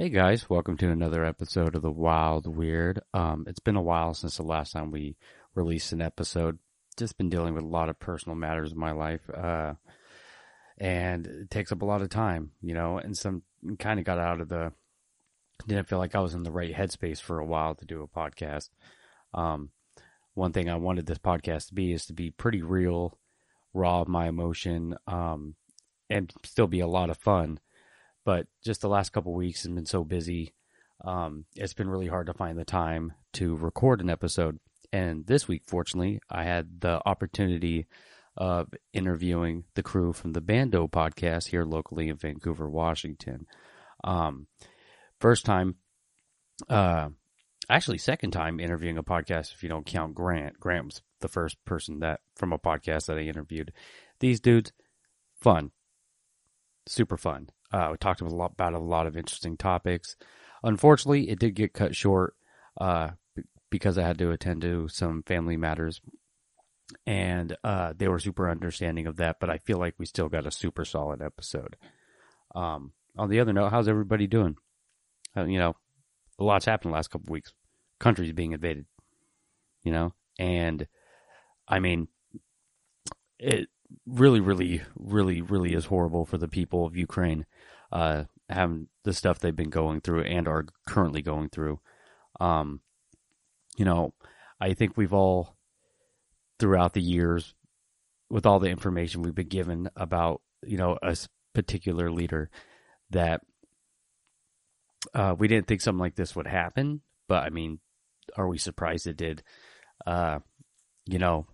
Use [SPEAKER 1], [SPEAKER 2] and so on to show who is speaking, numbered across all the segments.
[SPEAKER 1] Hey guys, welcome to another episode of the Wild Weird. Um, it's been a while since the last time we released an episode. Just been dealing with a lot of personal matters in my life, uh, and it takes up a lot of time, you know. And some kind of got out of the didn't feel like I was in the right headspace for a while to do a podcast. Um, one thing I wanted this podcast to be is to be pretty real, raw of my emotion, um, and still be a lot of fun but just the last couple weeks has been so busy. Um, it's been really hard to find the time to record an episode. And this week, fortunately, I had the opportunity of interviewing the crew from the Bando podcast here locally in Vancouver, Washington. Um, first time, uh, actually second time interviewing a podcast if you don't count Grant. Grant was the first person that from a podcast that I interviewed. These dudes, fun, super fun. Uh, we talked about a lot, of interesting topics. Unfortunately, it did get cut short uh, because I had to attend to some family matters, and uh, they were super understanding of that. But I feel like we still got a super solid episode. Um, on the other note, how's everybody doing? Uh, you know, a lot's happened the last couple weeks. Countries being invaded, you know, and I mean, it really, really, really, really is horrible for the people of Ukraine, uh, having the stuff they've been going through and are currently going through. Um, you know, I think we've all, throughout the years, with all the information we've been given about, you know, a particular leader, that uh, we didn't think something like this would happen. But I mean, are we surprised it did? Uh, you know,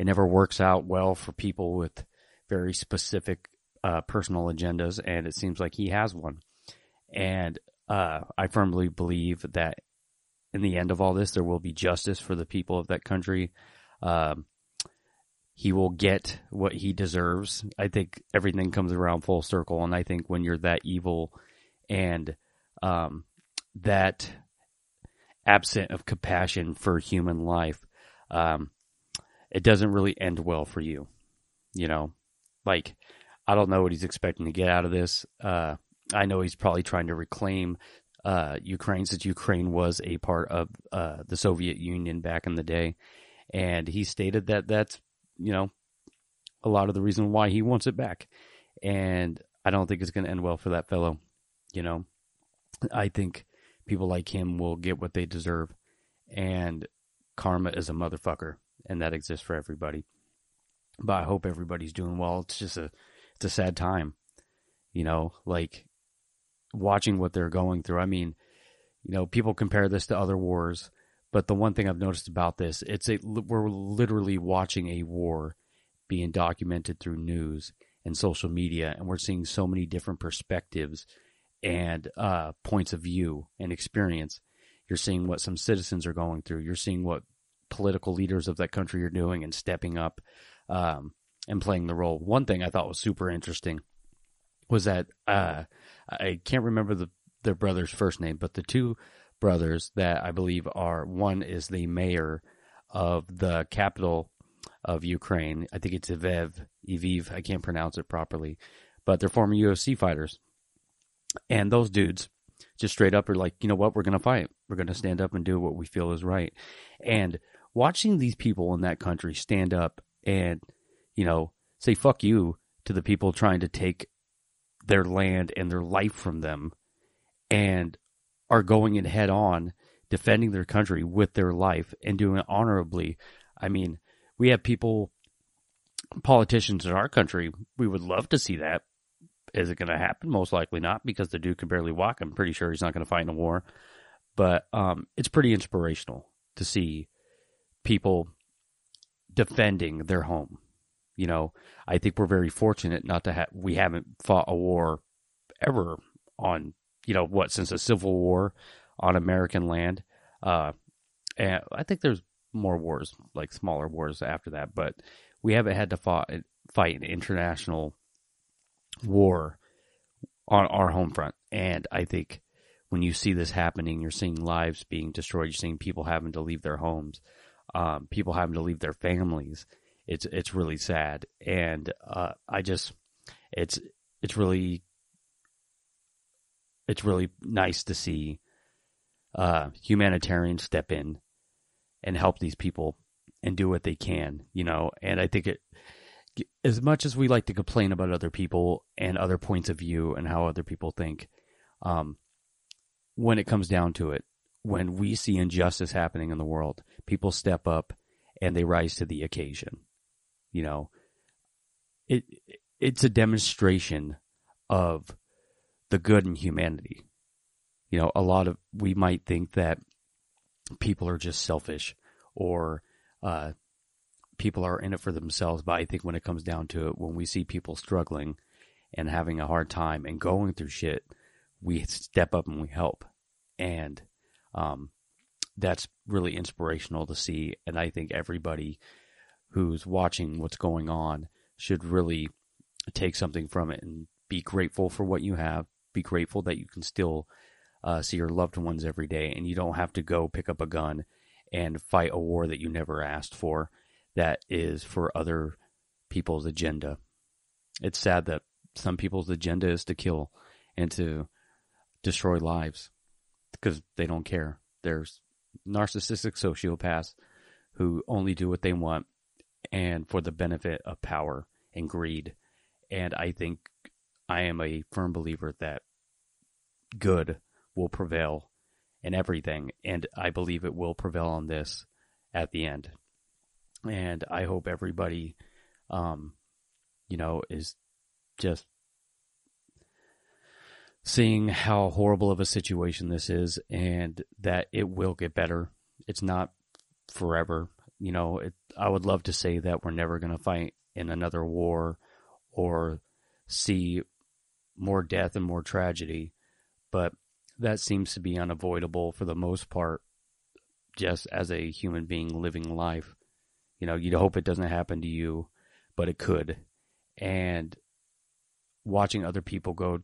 [SPEAKER 1] it never works out well for people with very specific uh, personal agendas, and it seems like he has one. And uh, I firmly believe that in the end of all this, there will be justice for the people of that country. Um, he will get what he deserves. I think everything comes around full circle, and I think when you're that evil and um, that absent of compassion for human life, um, it doesn't really end well for you. You know, like I don't know what he's expecting to get out of this. Uh, I know he's probably trying to reclaim uh, Ukraine since Ukraine was a part of uh, the Soviet Union back in the day, and he stated that that's you know a lot of the reason why he wants it back, and I don't think it's going to end well for that fellow. You know, I think people like him will get what they deserve, and karma is a motherfucker and that exists for everybody. But I hope everybody's doing well. It's just a it's a sad time. You know, like watching what they're going through. I mean, you know, people compare this to other wars, but the one thing I've noticed about this, it's a we're literally watching a war being documented through news and social media, and we're seeing so many different perspectives and uh, points of view and experience. You're seeing what some citizens are going through. You're seeing what political leaders of that country are doing and stepping up um, and playing the role. One thing I thought was super interesting was that uh, I can't remember the their brother's first name, but the two brothers that I believe are one is the mayor of the capital of Ukraine. I think it's Lviv. Lviv. I can't pronounce it properly, but they're former UFC fighters, and those dudes just straight up are like, you know what, we're going to fight. We're going to stand up and do what we feel is right. And watching these people in that country stand up and, you know, say fuck you to the people trying to take their land and their life from them and are going in head on defending their country with their life and doing it honorably. I mean, we have people, politicians in our country, we would love to see that. Is it going to happen? Most likely not because the dude can barely walk. I'm pretty sure he's not going to fight in a war. But um, it's pretty inspirational to see people defending their home. You know, I think we're very fortunate not to have, we haven't fought a war ever on, you know, what, since a civil war on American land. Uh, and I think there's more wars, like smaller wars after that, but we haven't had to fought, fight an international war on our home front. And I think when you see this happening, you're seeing lives being destroyed, you're seeing people having to leave their homes um, people having to leave their families. It's it's really sad, and uh, I just it's it's really it's really nice to see uh, humanitarians step in and help these people and do what they can, you know. And I think it, as much as we like to complain about other people and other points of view and how other people think, um, when it comes down to it, when we see injustice happening in the world, people step up and they rise to the occasion. You know, it it's a demonstration of the good in humanity. You know, a lot of we might think that people are just selfish or uh, people are in it for themselves, but I think when it comes down to it, when we see people struggling and having a hard time and going through shit, we step up and we help, and um, that's really inspirational to see. And I think everybody who's watching what's going on should really take something from it and be grateful for what you have. Be grateful that you can still uh, see your loved ones every day, and you don't have to go pick up a gun and fight a war that you never asked for. That is for other people's agenda. It's sad that some people's agenda is to kill and to destroy lives because they don't care. There's narcissistic sociopaths who only do what they want and for the benefit of power and greed. And I think I am a firm believer that good will prevail in everything. And I believe it will prevail on this at the end. And I hope everybody, um, you know, is just seeing how horrible of a situation this is and that it will get better. It's not forever. You know, it, I would love to say that we're never going to fight in another war or see more death and more tragedy, but that seems to be unavoidable for the most part, just as a human being living life. You know, you'd hope it doesn't happen to you, but it could. And watching other people go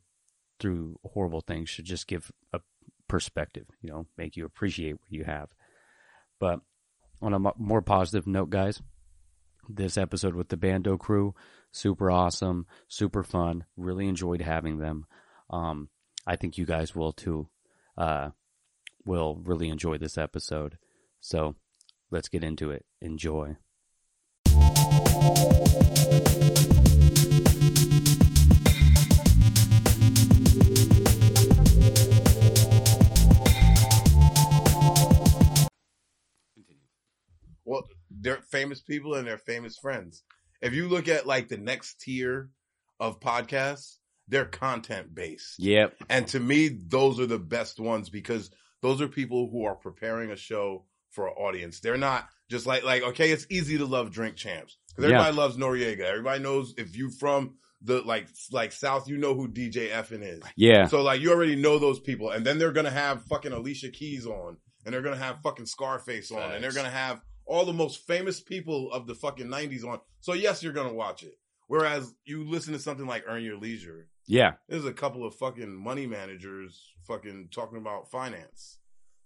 [SPEAKER 1] through horrible things should just give a perspective, you know, make you appreciate what you have. But on a more positive note, guys, this episode with the Bando crew, super awesome, super fun. Really enjoyed having them. Um, I think you guys will too. Uh, will really enjoy this episode. So let's get into it. Enjoy.
[SPEAKER 2] They're famous people and they're famous friends. If you look at like the next tier of podcasts, they're content based.
[SPEAKER 1] Yep.
[SPEAKER 2] And to me, those are the best ones because those are people who are preparing a show for an audience. They're not just like, like, okay, it's easy to love drink champs because everybody yeah. loves Noreaga. Everybody knows if you from the like, like South, you know who DJ EFN is.
[SPEAKER 1] Yeah.
[SPEAKER 2] So like, you already know those people. And then they're going to have fucking Alicia Keys on and they're going to have fucking Scarface on and they're going to have all the most famous people of the fucking 90s on. So yes, you're going to watch it. Whereas you listen to something like Earn Your Leisure.
[SPEAKER 1] Yeah.
[SPEAKER 2] There's a couple of fucking money managers fucking talking about finance.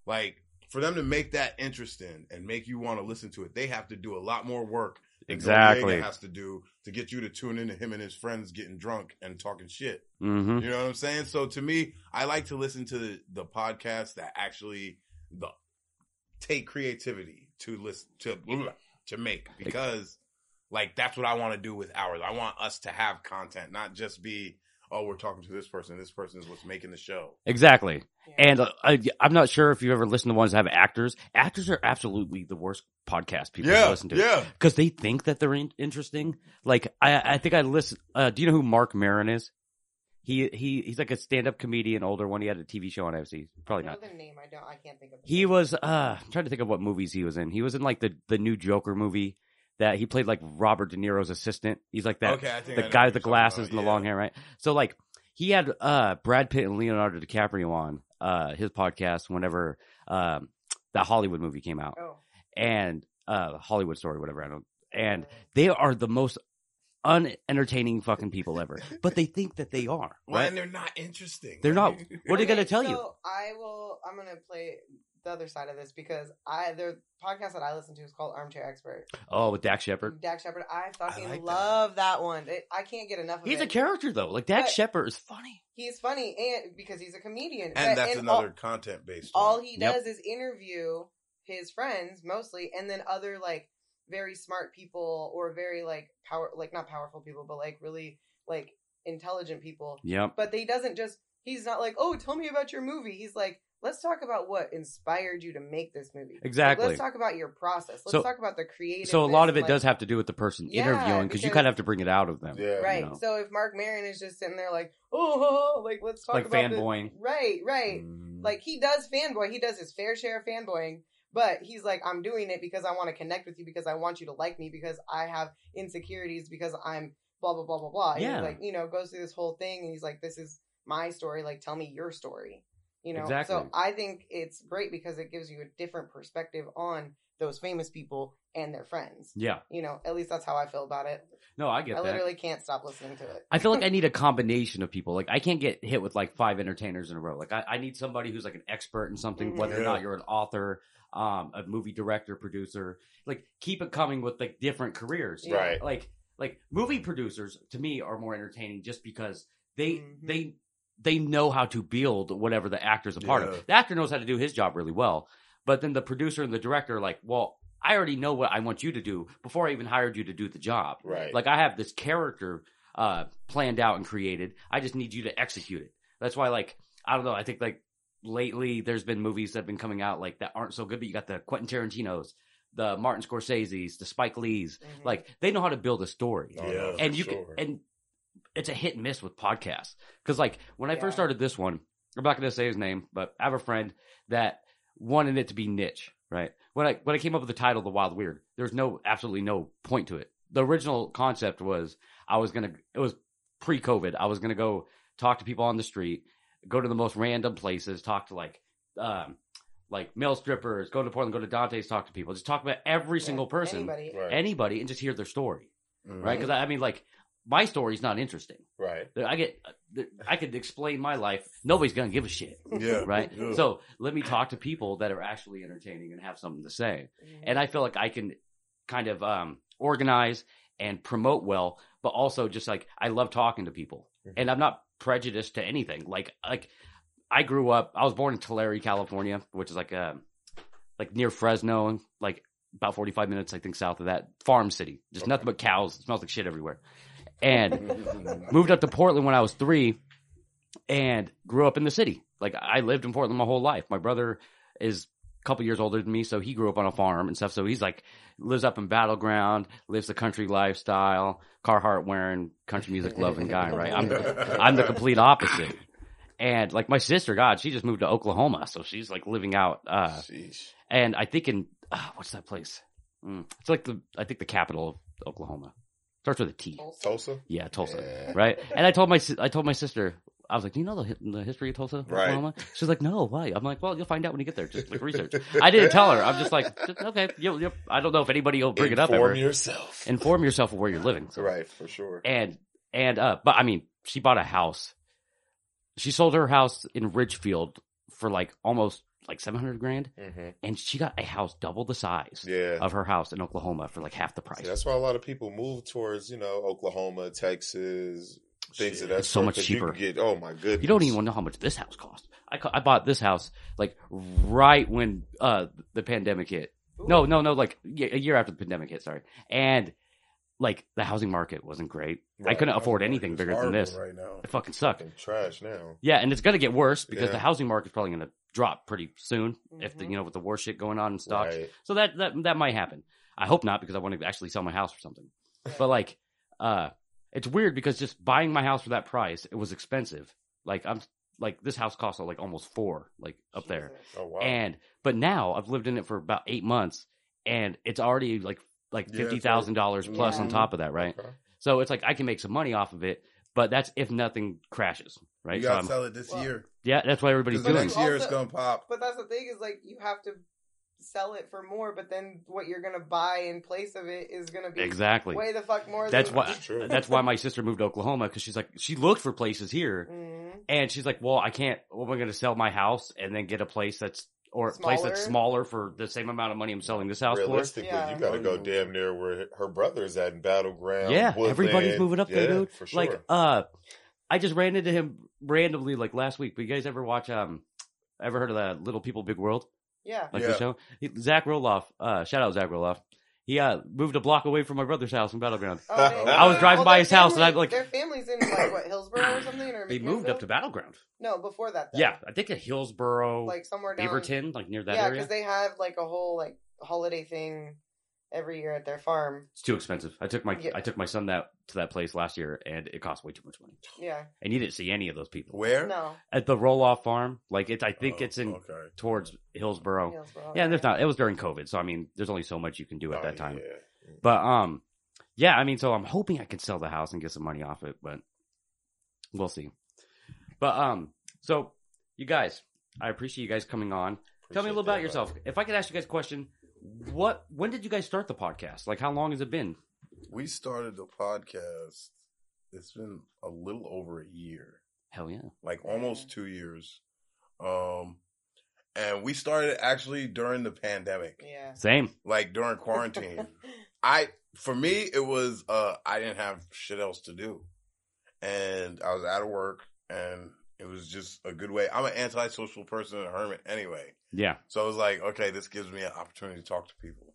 [SPEAKER 2] Like for them to make that interesting and make you want to listen to it, they have to do a lot more work.
[SPEAKER 1] Exactly.
[SPEAKER 2] Has to do to get you to tune into him and his friends getting drunk and talking shit.
[SPEAKER 1] Mm-hmm.
[SPEAKER 2] You know what I'm saying? So to me, I like to listen to the, the podcast that actually the take creativity to listen to to make because like that's what I want to do with ours. I want us to have content, not just be oh we're talking to this person. This person is what's making the show.
[SPEAKER 1] Exactly. Yeah. And uh, I, am not sure if you ever listen to ones that have actors. Actors are absolutely the worst podcast people
[SPEAKER 2] yeah,
[SPEAKER 1] to listen to.
[SPEAKER 2] Yeah.
[SPEAKER 1] Because they think that they're in- interesting. Like I, I think I listen. Uh, do you know who Marc Maron is? He he he's like a stand up comedian, older one. He had a TV show on FC. Probably not.
[SPEAKER 3] The name I don't. I can't think of.
[SPEAKER 1] He
[SPEAKER 3] name.
[SPEAKER 1] was. uh I'm trying to think of what movies he was in. He was in like the the new Joker movie that he played like Robert De Niro's assistant. He's like that.
[SPEAKER 2] Okay,
[SPEAKER 1] the guy with the glasses and the long hair, right? So like he had uh Brad Pitt and Leonardo DiCaprio on uh his podcast whenever um that Hollywood movie came out.
[SPEAKER 3] Oh.
[SPEAKER 1] And uh Hollywood story, whatever I don't and they are the most unentertaining fucking people ever. But they think that they are.
[SPEAKER 2] Well,
[SPEAKER 1] right?
[SPEAKER 2] and they're not interesting.
[SPEAKER 1] They're not. What are they
[SPEAKER 3] Okay,
[SPEAKER 1] gonna tell
[SPEAKER 3] so
[SPEAKER 1] you?
[SPEAKER 3] I will. I'm gonna play the other side of this because I the podcast that I listen to is called Armchair Expert.
[SPEAKER 1] Oh, with Dax Shepard.
[SPEAKER 3] Dax Shepard, I fucking
[SPEAKER 2] like
[SPEAKER 3] love that, one. It, I can't get enough of
[SPEAKER 1] He's
[SPEAKER 3] it.
[SPEAKER 1] a character though. Like Dax
[SPEAKER 3] But-
[SPEAKER 1] Shepard is funny.
[SPEAKER 3] He's funny and because he's a comedian.
[SPEAKER 2] and
[SPEAKER 3] But-
[SPEAKER 2] that's
[SPEAKER 3] all-
[SPEAKER 2] another content based.
[SPEAKER 3] all he
[SPEAKER 1] Yep.
[SPEAKER 3] does is interview his friends mostly and then other like very smart people or very like power like not powerful people but like really like intelligent people
[SPEAKER 1] Yep.
[SPEAKER 3] but he doesn't just he's not like oh tell me about your movie he's like let's talk about what inspired you to make this movie Like,
[SPEAKER 1] Exactly.
[SPEAKER 3] let's talk about your process let's
[SPEAKER 1] So-
[SPEAKER 3] talk about the creative
[SPEAKER 1] So a lot of it does have to do with the person
[SPEAKER 3] Yeah,
[SPEAKER 1] interviewing because you kind of have to bring it out of them.
[SPEAKER 4] Yeah.
[SPEAKER 3] right
[SPEAKER 1] know.
[SPEAKER 3] so if Marc Maron is just sitting there like oh like let's talk
[SPEAKER 1] Like
[SPEAKER 3] about the-"
[SPEAKER 1] fanboying.
[SPEAKER 3] right right
[SPEAKER 2] Mm.
[SPEAKER 3] like he does fanboy he does his fair share of fanboying but he's like i'm doing it because i want to connect with you because i want you to like me because i have insecurities because i'm blah blah blah blah blah And
[SPEAKER 1] Yeah.
[SPEAKER 3] like you know goes through this whole thing and he's like this is my story like tell me your story you know
[SPEAKER 1] Exactly.
[SPEAKER 3] so i think it's great because it gives you a different perspective on those famous people and their friends
[SPEAKER 1] Yeah.
[SPEAKER 3] you know at least that's how i feel about it
[SPEAKER 1] No, I get
[SPEAKER 3] i
[SPEAKER 1] that.
[SPEAKER 3] literally can't stop listening to it
[SPEAKER 1] I feel like I need a combination of people. Like I can't get hit with like five entertainers in a row. Like I, I need somebody who's like an expert in something, whether or not you're an author, um, a movie director, producer. Like keep it coming with like different careers.
[SPEAKER 3] Yeah.
[SPEAKER 4] Right.
[SPEAKER 1] Like like movie producers to me are more entertaining just because they
[SPEAKER 3] Mhm.
[SPEAKER 1] they they know how to build whatever the actor's a part
[SPEAKER 2] Yeah.
[SPEAKER 1] of. The actor knows how to do his job really well, but then the producer and the director are like, well, I already know what I want you to do before I even hired you to do the job.
[SPEAKER 4] Right.
[SPEAKER 1] Like I have this character uh planned out and created. I just need you to execute it. That's why like I don't know, I think like lately there's been movies that have been coming out like that aren't so good, but you got the Quentin Tarantino's, the Martin Scorsese's, the Spike Lee's.
[SPEAKER 3] Mhm.
[SPEAKER 1] Like they know how to build a story.
[SPEAKER 4] Oh,
[SPEAKER 2] Yeah.
[SPEAKER 1] and you
[SPEAKER 4] sure.
[SPEAKER 1] can and it's a hit and miss with podcasts. Cause like when I
[SPEAKER 3] Yeah.
[SPEAKER 1] first started this one, I'm not gonna say his name, but I have a friend that wanted it to be niche, right? When I when I came up with the title The Wild Weird, there's no absolutely no point to it. The original concept was I was gonna it was pre COVID. I was gonna go talk to people on the street, go to the most random places, talk to like um like male strippers, go to Portland, go to Dante's, talk to people, just talk about every
[SPEAKER 3] Yeah,
[SPEAKER 1] single person,
[SPEAKER 3] anybody
[SPEAKER 4] Right.
[SPEAKER 1] anybody, and just hear their story,
[SPEAKER 2] Mhm.
[SPEAKER 1] right? Because I, I mean, like my story's not interesting.
[SPEAKER 4] right.
[SPEAKER 1] I get, I could explain my life. Nobody's gonna give a shit,
[SPEAKER 2] Yeah.
[SPEAKER 1] right?
[SPEAKER 2] Yeah.
[SPEAKER 1] So let me talk to people that are actually entertaining and have something to say.
[SPEAKER 3] Mhm.
[SPEAKER 1] And I feel like I can kind of um, organize and promote well, but also just like I love talking to people,
[SPEAKER 4] Mhm.
[SPEAKER 1] and I'm not prejudiced to anything. Like like I grew up. I was born in Tulare, California, which is like uh like near Fresno, like about 45 minutes, I think, south of that. Farm city, just nothing but cows. It smells like shit everywhere. And moved up to Portland when I was three and grew up in the city. Like I lived in Portland my whole life. My brother is a couple years older than me, so he grew up on a farm and stuff. So he's like lives up in Battle Ground, lives the country lifestyle, Carhartt wearing, country music loving guy, right? I'm the, I'm the complete opposite. And like my sister, God, she just moved to Oklahoma, so she's like living out. uh And I think in uh, what's that place? Mm, it's like the I think the capital of Oklahoma starts with a T.
[SPEAKER 3] Tulsa.
[SPEAKER 4] Tulsa.
[SPEAKER 1] Yeah, Tulsa
[SPEAKER 4] Yeah.
[SPEAKER 1] right? And I told my I told my sister, I was like, "Do you know the, the history of Tulsa,
[SPEAKER 4] Right.
[SPEAKER 1] She's like, "No, why?" I'm like, "Well, you'll find out when you get there. Just like research." I didn't tell her. I'm just like, "Okay, you, you, I don't know if anybody will bring it up
[SPEAKER 4] Inform yourself.
[SPEAKER 1] Inform yourself of where you're living. So-
[SPEAKER 4] Right, for sure.
[SPEAKER 1] And and uh, but I mean, she bought a house. She sold her house in Ridgefield for like almost like seven hundred grand,
[SPEAKER 4] hmm
[SPEAKER 1] and she got a house double the size
[SPEAKER 4] Yeah.
[SPEAKER 1] of her house in Oklahoma for like half the price.
[SPEAKER 4] See, that's why a lot of people move towards, you know, Oklahoma, Texas, things of that
[SPEAKER 1] It's so much cheaper.
[SPEAKER 4] get, oh my goodness.
[SPEAKER 1] You don't even know how much this house cost. I, I bought this house like right when uh the pandemic hit. No, no, no, like a year after the pandemic hit. Sorry, and like the housing market wasn't great. I couldn't afford anything bigger than this.
[SPEAKER 2] right now.
[SPEAKER 1] It fucking sucked.
[SPEAKER 4] Fucking trash now.
[SPEAKER 1] Yeah, and it's gonna get worse because
[SPEAKER 4] Yeah.
[SPEAKER 1] the housing market's probably gonna drop pretty soon if the
[SPEAKER 3] Mhm.
[SPEAKER 1] you know with the war shit going on in stocks.
[SPEAKER 4] Right.
[SPEAKER 1] So that that that might happen. I hope not because I want to actually sell my house or something. But like, uh, it's weird because just buying my house for that price, it was expensive. Like I'm like this house cost like almost four, like up there.
[SPEAKER 4] Oh wow.
[SPEAKER 1] And but now I've lived in it for about eight months, and it's already like like
[SPEAKER 2] Yeah,
[SPEAKER 1] fifty
[SPEAKER 2] it's
[SPEAKER 1] thousand dollars plus
[SPEAKER 3] Yeah.
[SPEAKER 1] on top of that, right?
[SPEAKER 4] Okay.
[SPEAKER 1] So it's like I can make some money off of it, but that's if nothing crashes, right?
[SPEAKER 2] You
[SPEAKER 1] So
[SPEAKER 2] gotta
[SPEAKER 1] I'm-
[SPEAKER 2] sell it this
[SPEAKER 3] Well,
[SPEAKER 2] year.
[SPEAKER 1] yeah, that's what everybody's
[SPEAKER 2] Because
[SPEAKER 3] But
[SPEAKER 1] doing.
[SPEAKER 2] next
[SPEAKER 3] that's
[SPEAKER 2] year it's gonna pop.
[SPEAKER 3] But that's the thing is like you have to sell it for more, but then what you're gonna buy in place of it is gonna be
[SPEAKER 1] Exactly.
[SPEAKER 3] way the fuck more.
[SPEAKER 1] That's
[SPEAKER 3] than
[SPEAKER 1] why.
[SPEAKER 4] That's true.
[SPEAKER 1] That's why my sister moved to Oklahoma because she's like she looked for places here,
[SPEAKER 3] Mhm.
[SPEAKER 1] and she's like, "Well, I can't. Well, we're going to sell my house and then get a place that's or a place that's
[SPEAKER 3] Smaller?
[SPEAKER 1] smaller for the same amount of money I'm selling this house for.
[SPEAKER 4] Realistically,
[SPEAKER 3] Yeah.
[SPEAKER 4] you got to go
[SPEAKER 2] Mm.
[SPEAKER 4] damn near where her brother's at in Battle Ground.
[SPEAKER 1] Yeah,
[SPEAKER 4] Woodland.
[SPEAKER 1] everybody's moving up there, dude.
[SPEAKER 4] For sure.
[SPEAKER 1] Like, uh, I just ran into him randomly like last week. But you guys ever watch um, ever heard of that Little People Big World?
[SPEAKER 3] Yeah.
[SPEAKER 1] like
[SPEAKER 2] Yeah.
[SPEAKER 1] the show. He, Zach Roloff, uh, shout out Zach Roloff. He uh, moved a block away from my brother's house in Battle
[SPEAKER 3] Ground. Oh.
[SPEAKER 4] I was
[SPEAKER 1] driving
[SPEAKER 3] Well,
[SPEAKER 1] by
[SPEAKER 3] their
[SPEAKER 1] his house and I'm like-
[SPEAKER 3] their family's in like what Hillsboro or something, or
[SPEAKER 1] They moved up to
[SPEAKER 3] Battle
[SPEAKER 1] Ground.
[SPEAKER 3] no before that. Though.
[SPEAKER 1] Yeah, I think at Hillsboro,
[SPEAKER 3] like somewhere down.
[SPEAKER 1] Beaverton, like near that
[SPEAKER 3] yeah,
[SPEAKER 1] area.
[SPEAKER 3] because they have like a whole like holiday thing every year at their farm.
[SPEAKER 1] It's too expensive. I took my
[SPEAKER 3] Yeah.
[SPEAKER 1] I took my son that to that place last year, and it cost way too much money.
[SPEAKER 3] Yeah.
[SPEAKER 1] And you didn't see any of those people
[SPEAKER 2] Where?
[SPEAKER 3] No.
[SPEAKER 1] at the Roloff farm. Like it, I think
[SPEAKER 2] Oh,
[SPEAKER 1] it's in
[SPEAKER 2] Okay.
[SPEAKER 1] towards Hillsboro.
[SPEAKER 3] Hillsborough,
[SPEAKER 1] Yeah, and there's not. It was during COVID, so I mean, there's only so much you can do at
[SPEAKER 4] Oh,
[SPEAKER 1] that time.
[SPEAKER 4] yeah.
[SPEAKER 1] But um, yeah, I mean, so I'm hoping I can sell the house and get some money off it, but we'll see. But um, so you guys, I appreciate you guys coming on. Tell me a little about
[SPEAKER 4] Appreciate that,
[SPEAKER 1] yourself. If I could ask you guys a question, what when did you guys start the podcast? Like, how long has it been?
[SPEAKER 2] We started the podcast. It's been a little over a year,
[SPEAKER 1] Hell yeah,
[SPEAKER 2] like almost two years. Um, and we started actually during the pandemic,
[SPEAKER 3] Yeah.
[SPEAKER 1] same.
[SPEAKER 2] like during quarantine. I for me it was uh I didn't have shit else to do. And I was out of work and it was just a good way. I'm an antisocial person and a hermit anyway.
[SPEAKER 1] Yeah,
[SPEAKER 2] So I was like, okay, this gives me an opportunity to talk to people.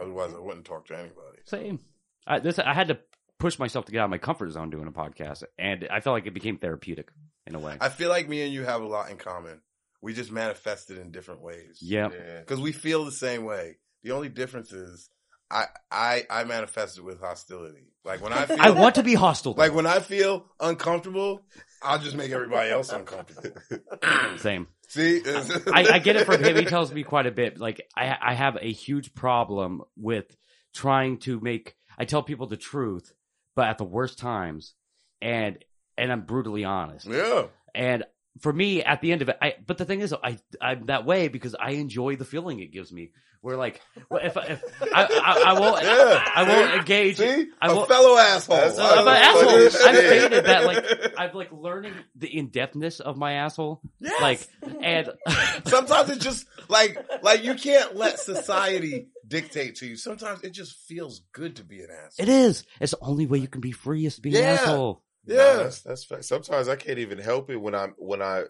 [SPEAKER 2] Otherwise I wouldn't talk to anybody.
[SPEAKER 1] same. I, this I had to push myself to get out of my comfort zone doing a podcast, and I felt like it became therapeutic in a way.
[SPEAKER 2] I feel like me and you have a lot in common. We just manifested in different ways.
[SPEAKER 1] yeah,
[SPEAKER 4] Yeah.
[SPEAKER 2] Because we feel the same way. The only difference is I I I manifest it with hostility. Like when I feel
[SPEAKER 1] I want to be hostile.
[SPEAKER 2] like when I feel uncomfortable, I'll just make everybody else uncomfortable.
[SPEAKER 1] same.
[SPEAKER 2] See,
[SPEAKER 1] I, I get it from him. He tells me quite a bit. Like I, I have a huge problem with trying to make. I tell people the truth, but at the worst times, and and I'm brutally honest.
[SPEAKER 2] Yeah,
[SPEAKER 1] And for me, at the end of it, I. But the thing is, I I'm that way because I enjoy the feeling it gives me. Where like, well, if, if I, I, I won't,
[SPEAKER 2] Yeah.
[SPEAKER 1] I won't engage.
[SPEAKER 2] see,
[SPEAKER 1] I
[SPEAKER 2] a
[SPEAKER 1] won't-
[SPEAKER 2] fellow asshole.
[SPEAKER 1] I'm an asshole. I've
[SPEAKER 4] shit.
[SPEAKER 1] stated that. Like I'm like learning the in depthness of my asshole.
[SPEAKER 2] Yes.
[SPEAKER 1] Like and
[SPEAKER 2] Sometimes it just like like you can't let society dictate to you. Sometimes it just feels good to be an asshole.
[SPEAKER 1] It is. It's the only way you can be free is to be an asshole.
[SPEAKER 2] Yeah.
[SPEAKER 4] that's that's fact. Sometimes I can't even help it when I'm when I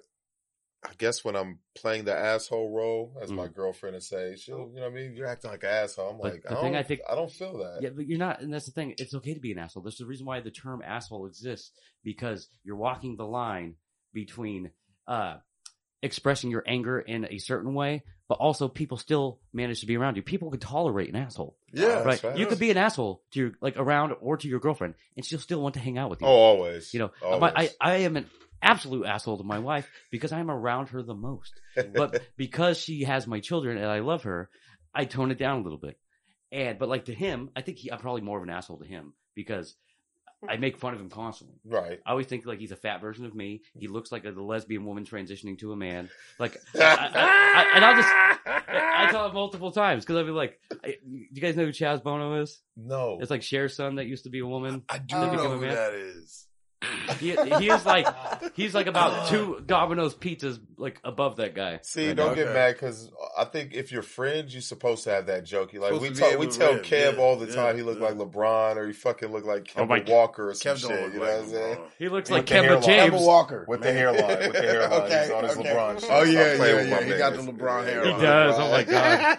[SPEAKER 4] I guess when I'm playing the asshole role, as my girlfriend would say, she'll you know what I mean, you're acting like an asshole. I'm
[SPEAKER 1] Mm. But
[SPEAKER 4] like,
[SPEAKER 1] the
[SPEAKER 4] I
[SPEAKER 1] thing
[SPEAKER 4] don't,
[SPEAKER 1] I think-
[SPEAKER 4] I don't feel that.
[SPEAKER 1] Yeah, but you're not, and that's the thing. It's okay to be an asshole. There's the reason why the term asshole exists because you're walking the line between uh expressing your anger in a certain way, but also people still manage to be around you. People can tolerate an asshole,
[SPEAKER 2] Yeah,
[SPEAKER 4] That's
[SPEAKER 1] right? You could be an asshole to your like around or to your girlfriend, and she'll still want to hang out with you.
[SPEAKER 4] Oh, always.
[SPEAKER 1] You know,
[SPEAKER 4] always.
[SPEAKER 1] my, I, I am an absolute asshole to my wife because I'm around her the most. But because she has my children and I love her, I tone it down a little bit. And but like to him, I think he, I'm probably more of an asshole to him because I make fun of him constantly.
[SPEAKER 4] right.
[SPEAKER 1] I always think like he's a fat version of me. He looks like a lesbian woman transitioning to a man. Like, I, I, I, and I'll just I tell him multiple times because I'll be like, I, "You guys know who Chaz Bono is?
[SPEAKER 4] no.
[SPEAKER 1] It's like Cher's son that used to be a woman.
[SPEAKER 2] I do know who that is.
[SPEAKER 1] He, he is like he's like about two Domino's pizzas like above that guy.
[SPEAKER 4] See,
[SPEAKER 1] right
[SPEAKER 4] don't
[SPEAKER 1] now.
[SPEAKER 4] get
[SPEAKER 2] Okay.
[SPEAKER 4] mad because I think if you're friends, you're supposed to have that jokey. Like
[SPEAKER 2] Supposed
[SPEAKER 4] we talk, we tell
[SPEAKER 2] rib,
[SPEAKER 4] Kev
[SPEAKER 2] yeah,
[SPEAKER 4] all the
[SPEAKER 2] yeah,
[SPEAKER 4] time he look
[SPEAKER 2] yeah.
[SPEAKER 4] like LeBron or he fucking look like
[SPEAKER 1] Oh my
[SPEAKER 4] Kemba Walker or some
[SPEAKER 2] Kev
[SPEAKER 4] shit. You know
[SPEAKER 2] like
[SPEAKER 4] what I'm saying?
[SPEAKER 1] He looks
[SPEAKER 4] With
[SPEAKER 1] like
[SPEAKER 4] the
[SPEAKER 1] Kemba. James.
[SPEAKER 2] Kemba Walker
[SPEAKER 4] With the hairline, with the hairline,
[SPEAKER 2] okay,
[SPEAKER 4] he's on his
[SPEAKER 2] okay.
[SPEAKER 4] LeBron shit.
[SPEAKER 2] Oh yeah, yeah, yeah. He got the. LeBron
[SPEAKER 4] Yeah.
[SPEAKER 2] hairline.
[SPEAKER 1] He does. Oh my
[SPEAKER 2] god.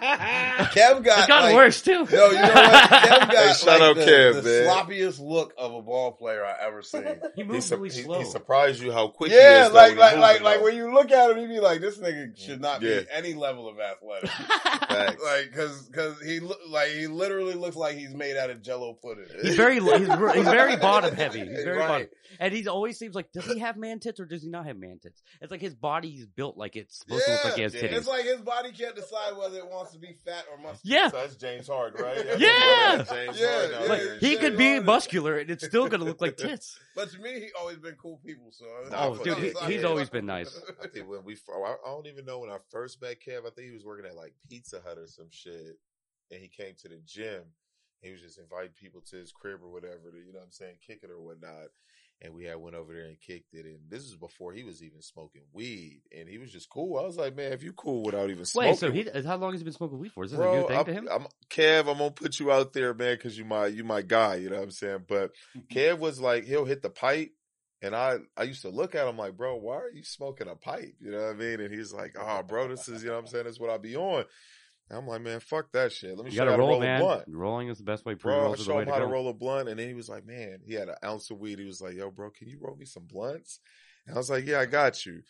[SPEAKER 2] Kev got
[SPEAKER 1] It's gotten
[SPEAKER 2] like,
[SPEAKER 1] worse too.
[SPEAKER 2] Yo, you know what? Kev got
[SPEAKER 4] Hey, shout
[SPEAKER 2] like
[SPEAKER 4] out
[SPEAKER 2] the,
[SPEAKER 4] Kev,
[SPEAKER 2] the
[SPEAKER 4] man.
[SPEAKER 2] sloppiest look of a ball player I ever seen.
[SPEAKER 1] He
[SPEAKER 4] He,
[SPEAKER 1] moves
[SPEAKER 4] su-
[SPEAKER 1] really
[SPEAKER 4] he,
[SPEAKER 1] slow.
[SPEAKER 4] he surprised you how quick he
[SPEAKER 2] Yeah,
[SPEAKER 4] is. though,
[SPEAKER 2] like
[SPEAKER 4] when
[SPEAKER 2] like like like when you look at him, you be like, this nigga mm. should not
[SPEAKER 4] Yeah.
[SPEAKER 2] be any level of athletic. Like, cause cause he look like he literally looks like he's made out of Jello pudding.
[SPEAKER 1] He's very he's, he's very bottom heavy. He's very
[SPEAKER 2] Right.
[SPEAKER 1] bottom, and he always seems like does he have man tits or does he not have man tits? It's like his body's built like it's supposed to look like he has
[SPEAKER 4] yeah.
[SPEAKER 1] titties.
[SPEAKER 2] It's like his body can't decide whether it wants to be fat or muscular.
[SPEAKER 1] yeah,
[SPEAKER 4] So that's James Harden, right? That's
[SPEAKER 1] Yeah.
[SPEAKER 4] James
[SPEAKER 2] Yeah,
[SPEAKER 4] Harden out
[SPEAKER 2] yeah,
[SPEAKER 1] like
[SPEAKER 4] there.
[SPEAKER 1] he
[SPEAKER 2] yeah,
[SPEAKER 1] could
[SPEAKER 2] yeah.
[SPEAKER 1] be muscular and it's still gonna look like tits.
[SPEAKER 2] But to me, he always been cool people. So
[SPEAKER 1] Oh, dude, he- he's
[SPEAKER 2] sorry.
[SPEAKER 1] always been nice.
[SPEAKER 4] I think when we, I don't even know when I first met Kev. I think he was working at like Pizza Hut or some shit, and he came to the gym. He was just inviting people to his crib or whatever to, you know what I'm saying, kick it or whatnot. And we had went over there and kicked it. And this is before he was even smoking weed, and he was just cool. I was like, man, if you cool without even smoking,
[SPEAKER 1] Wait, so he uh, how long has he been smoking weed for? Is this a
[SPEAKER 4] Bro,
[SPEAKER 1] new thing
[SPEAKER 4] I'm,
[SPEAKER 1] to him?
[SPEAKER 4] I'm, Kev, I'm gonna put you out there, man, because you my you my guy. You know what I'm saying? But mm-hmm. Kev was like, he'll hit the pipe, and I I used to look at him like, bro, why are you smoking a pipe? You know what I mean? And he's like, oh, bro, this is you know what I'm saying. This is what I be on. And I'm like, man, fuck that shit. Let me
[SPEAKER 1] You
[SPEAKER 4] show you how to
[SPEAKER 1] roll,
[SPEAKER 4] roll
[SPEAKER 1] man.
[SPEAKER 4] a blunt.
[SPEAKER 1] Rolling is the best way.
[SPEAKER 4] Bro, I
[SPEAKER 1] Pre-rolls are the
[SPEAKER 4] show him how to
[SPEAKER 1] go.
[SPEAKER 4] roll a blunt, and then he was like, "Man, he had an ounce of weed." He was like, "Yo, bro, can you roll me some blunts?" And I was like, "Yeah, I got you."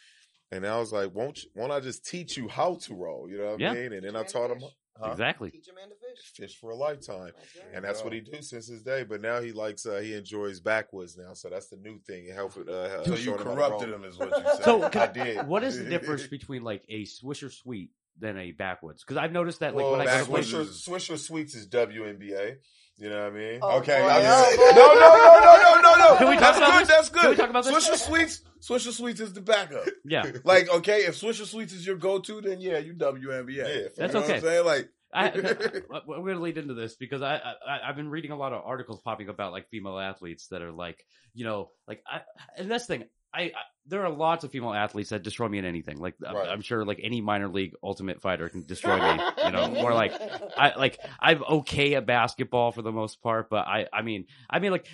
[SPEAKER 4] And I was like, "Won't you, won't I just teach you how to roll?" You know what
[SPEAKER 1] Yeah.
[SPEAKER 4] I mean? And then
[SPEAKER 3] Teach
[SPEAKER 4] I
[SPEAKER 3] a man
[SPEAKER 4] taught him huh?
[SPEAKER 1] Exactly.
[SPEAKER 3] Teach a man to fish.
[SPEAKER 4] fish for a lifetime,
[SPEAKER 3] That's
[SPEAKER 4] and that's what he do since his day. But now he likes uh, he enjoys backwoods now, so that's the new thing. Help it. Uh,
[SPEAKER 2] So
[SPEAKER 4] showing
[SPEAKER 2] you
[SPEAKER 4] him how to
[SPEAKER 2] corrupted
[SPEAKER 4] roll.
[SPEAKER 2] him, is what you said.
[SPEAKER 1] So
[SPEAKER 4] I
[SPEAKER 1] can-
[SPEAKER 4] did.
[SPEAKER 1] What is the difference between like a Swisher Sweet than a backwoods? Because I've noticed that like
[SPEAKER 4] well,
[SPEAKER 1] when I go to places,
[SPEAKER 4] Swisher, Swisher Sweets is WNBA. You know what I mean?
[SPEAKER 3] Oh,
[SPEAKER 2] Okay,
[SPEAKER 3] boy,
[SPEAKER 2] that's-
[SPEAKER 3] oh,
[SPEAKER 2] no, no, no, no, no, no, no.
[SPEAKER 1] Can we talk
[SPEAKER 2] that's
[SPEAKER 1] about
[SPEAKER 2] good.
[SPEAKER 1] this?
[SPEAKER 2] That's good.
[SPEAKER 1] Can we talk about this?
[SPEAKER 2] Swisher Sweets. Swisher Sweets is the backup.
[SPEAKER 1] yeah,
[SPEAKER 2] Like, okay, if Swisher Sweets is your go-to, then yeah, you WNBA.
[SPEAKER 4] Yeah,
[SPEAKER 1] That's
[SPEAKER 2] you know
[SPEAKER 1] okay.
[SPEAKER 2] What I'm saying? Like,
[SPEAKER 1] I, I, we're going to lead into this because I, I I've been reading a lot of articles popping about like female athletes that are like you know like I and that's the thing I, I there are lots of female athletes that destroy me in anything like I'm-
[SPEAKER 4] Right.
[SPEAKER 1] I'm sure like any minor league ultimate fighter can destroy me you know or like I like I'm okay at basketball for the most part but I I mean I mean like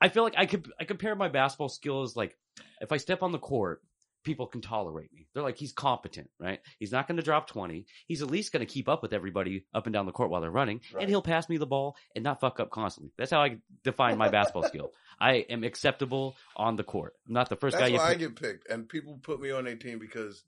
[SPEAKER 1] I feel like I could I compare my basketball skills like if I step on the court people can tolerate me. They're like, he's competent, right? He's not going to drop 20. He's at least going to keep up with everybody up and down the court while they're running,
[SPEAKER 4] Right.
[SPEAKER 1] and he'll pass me the ball and not fuck up constantly. That's how I define my basketball skill. I am acceptable on the court. I'm not the first
[SPEAKER 2] that's
[SPEAKER 1] guy you
[SPEAKER 2] why I get picked, and people put me on their team because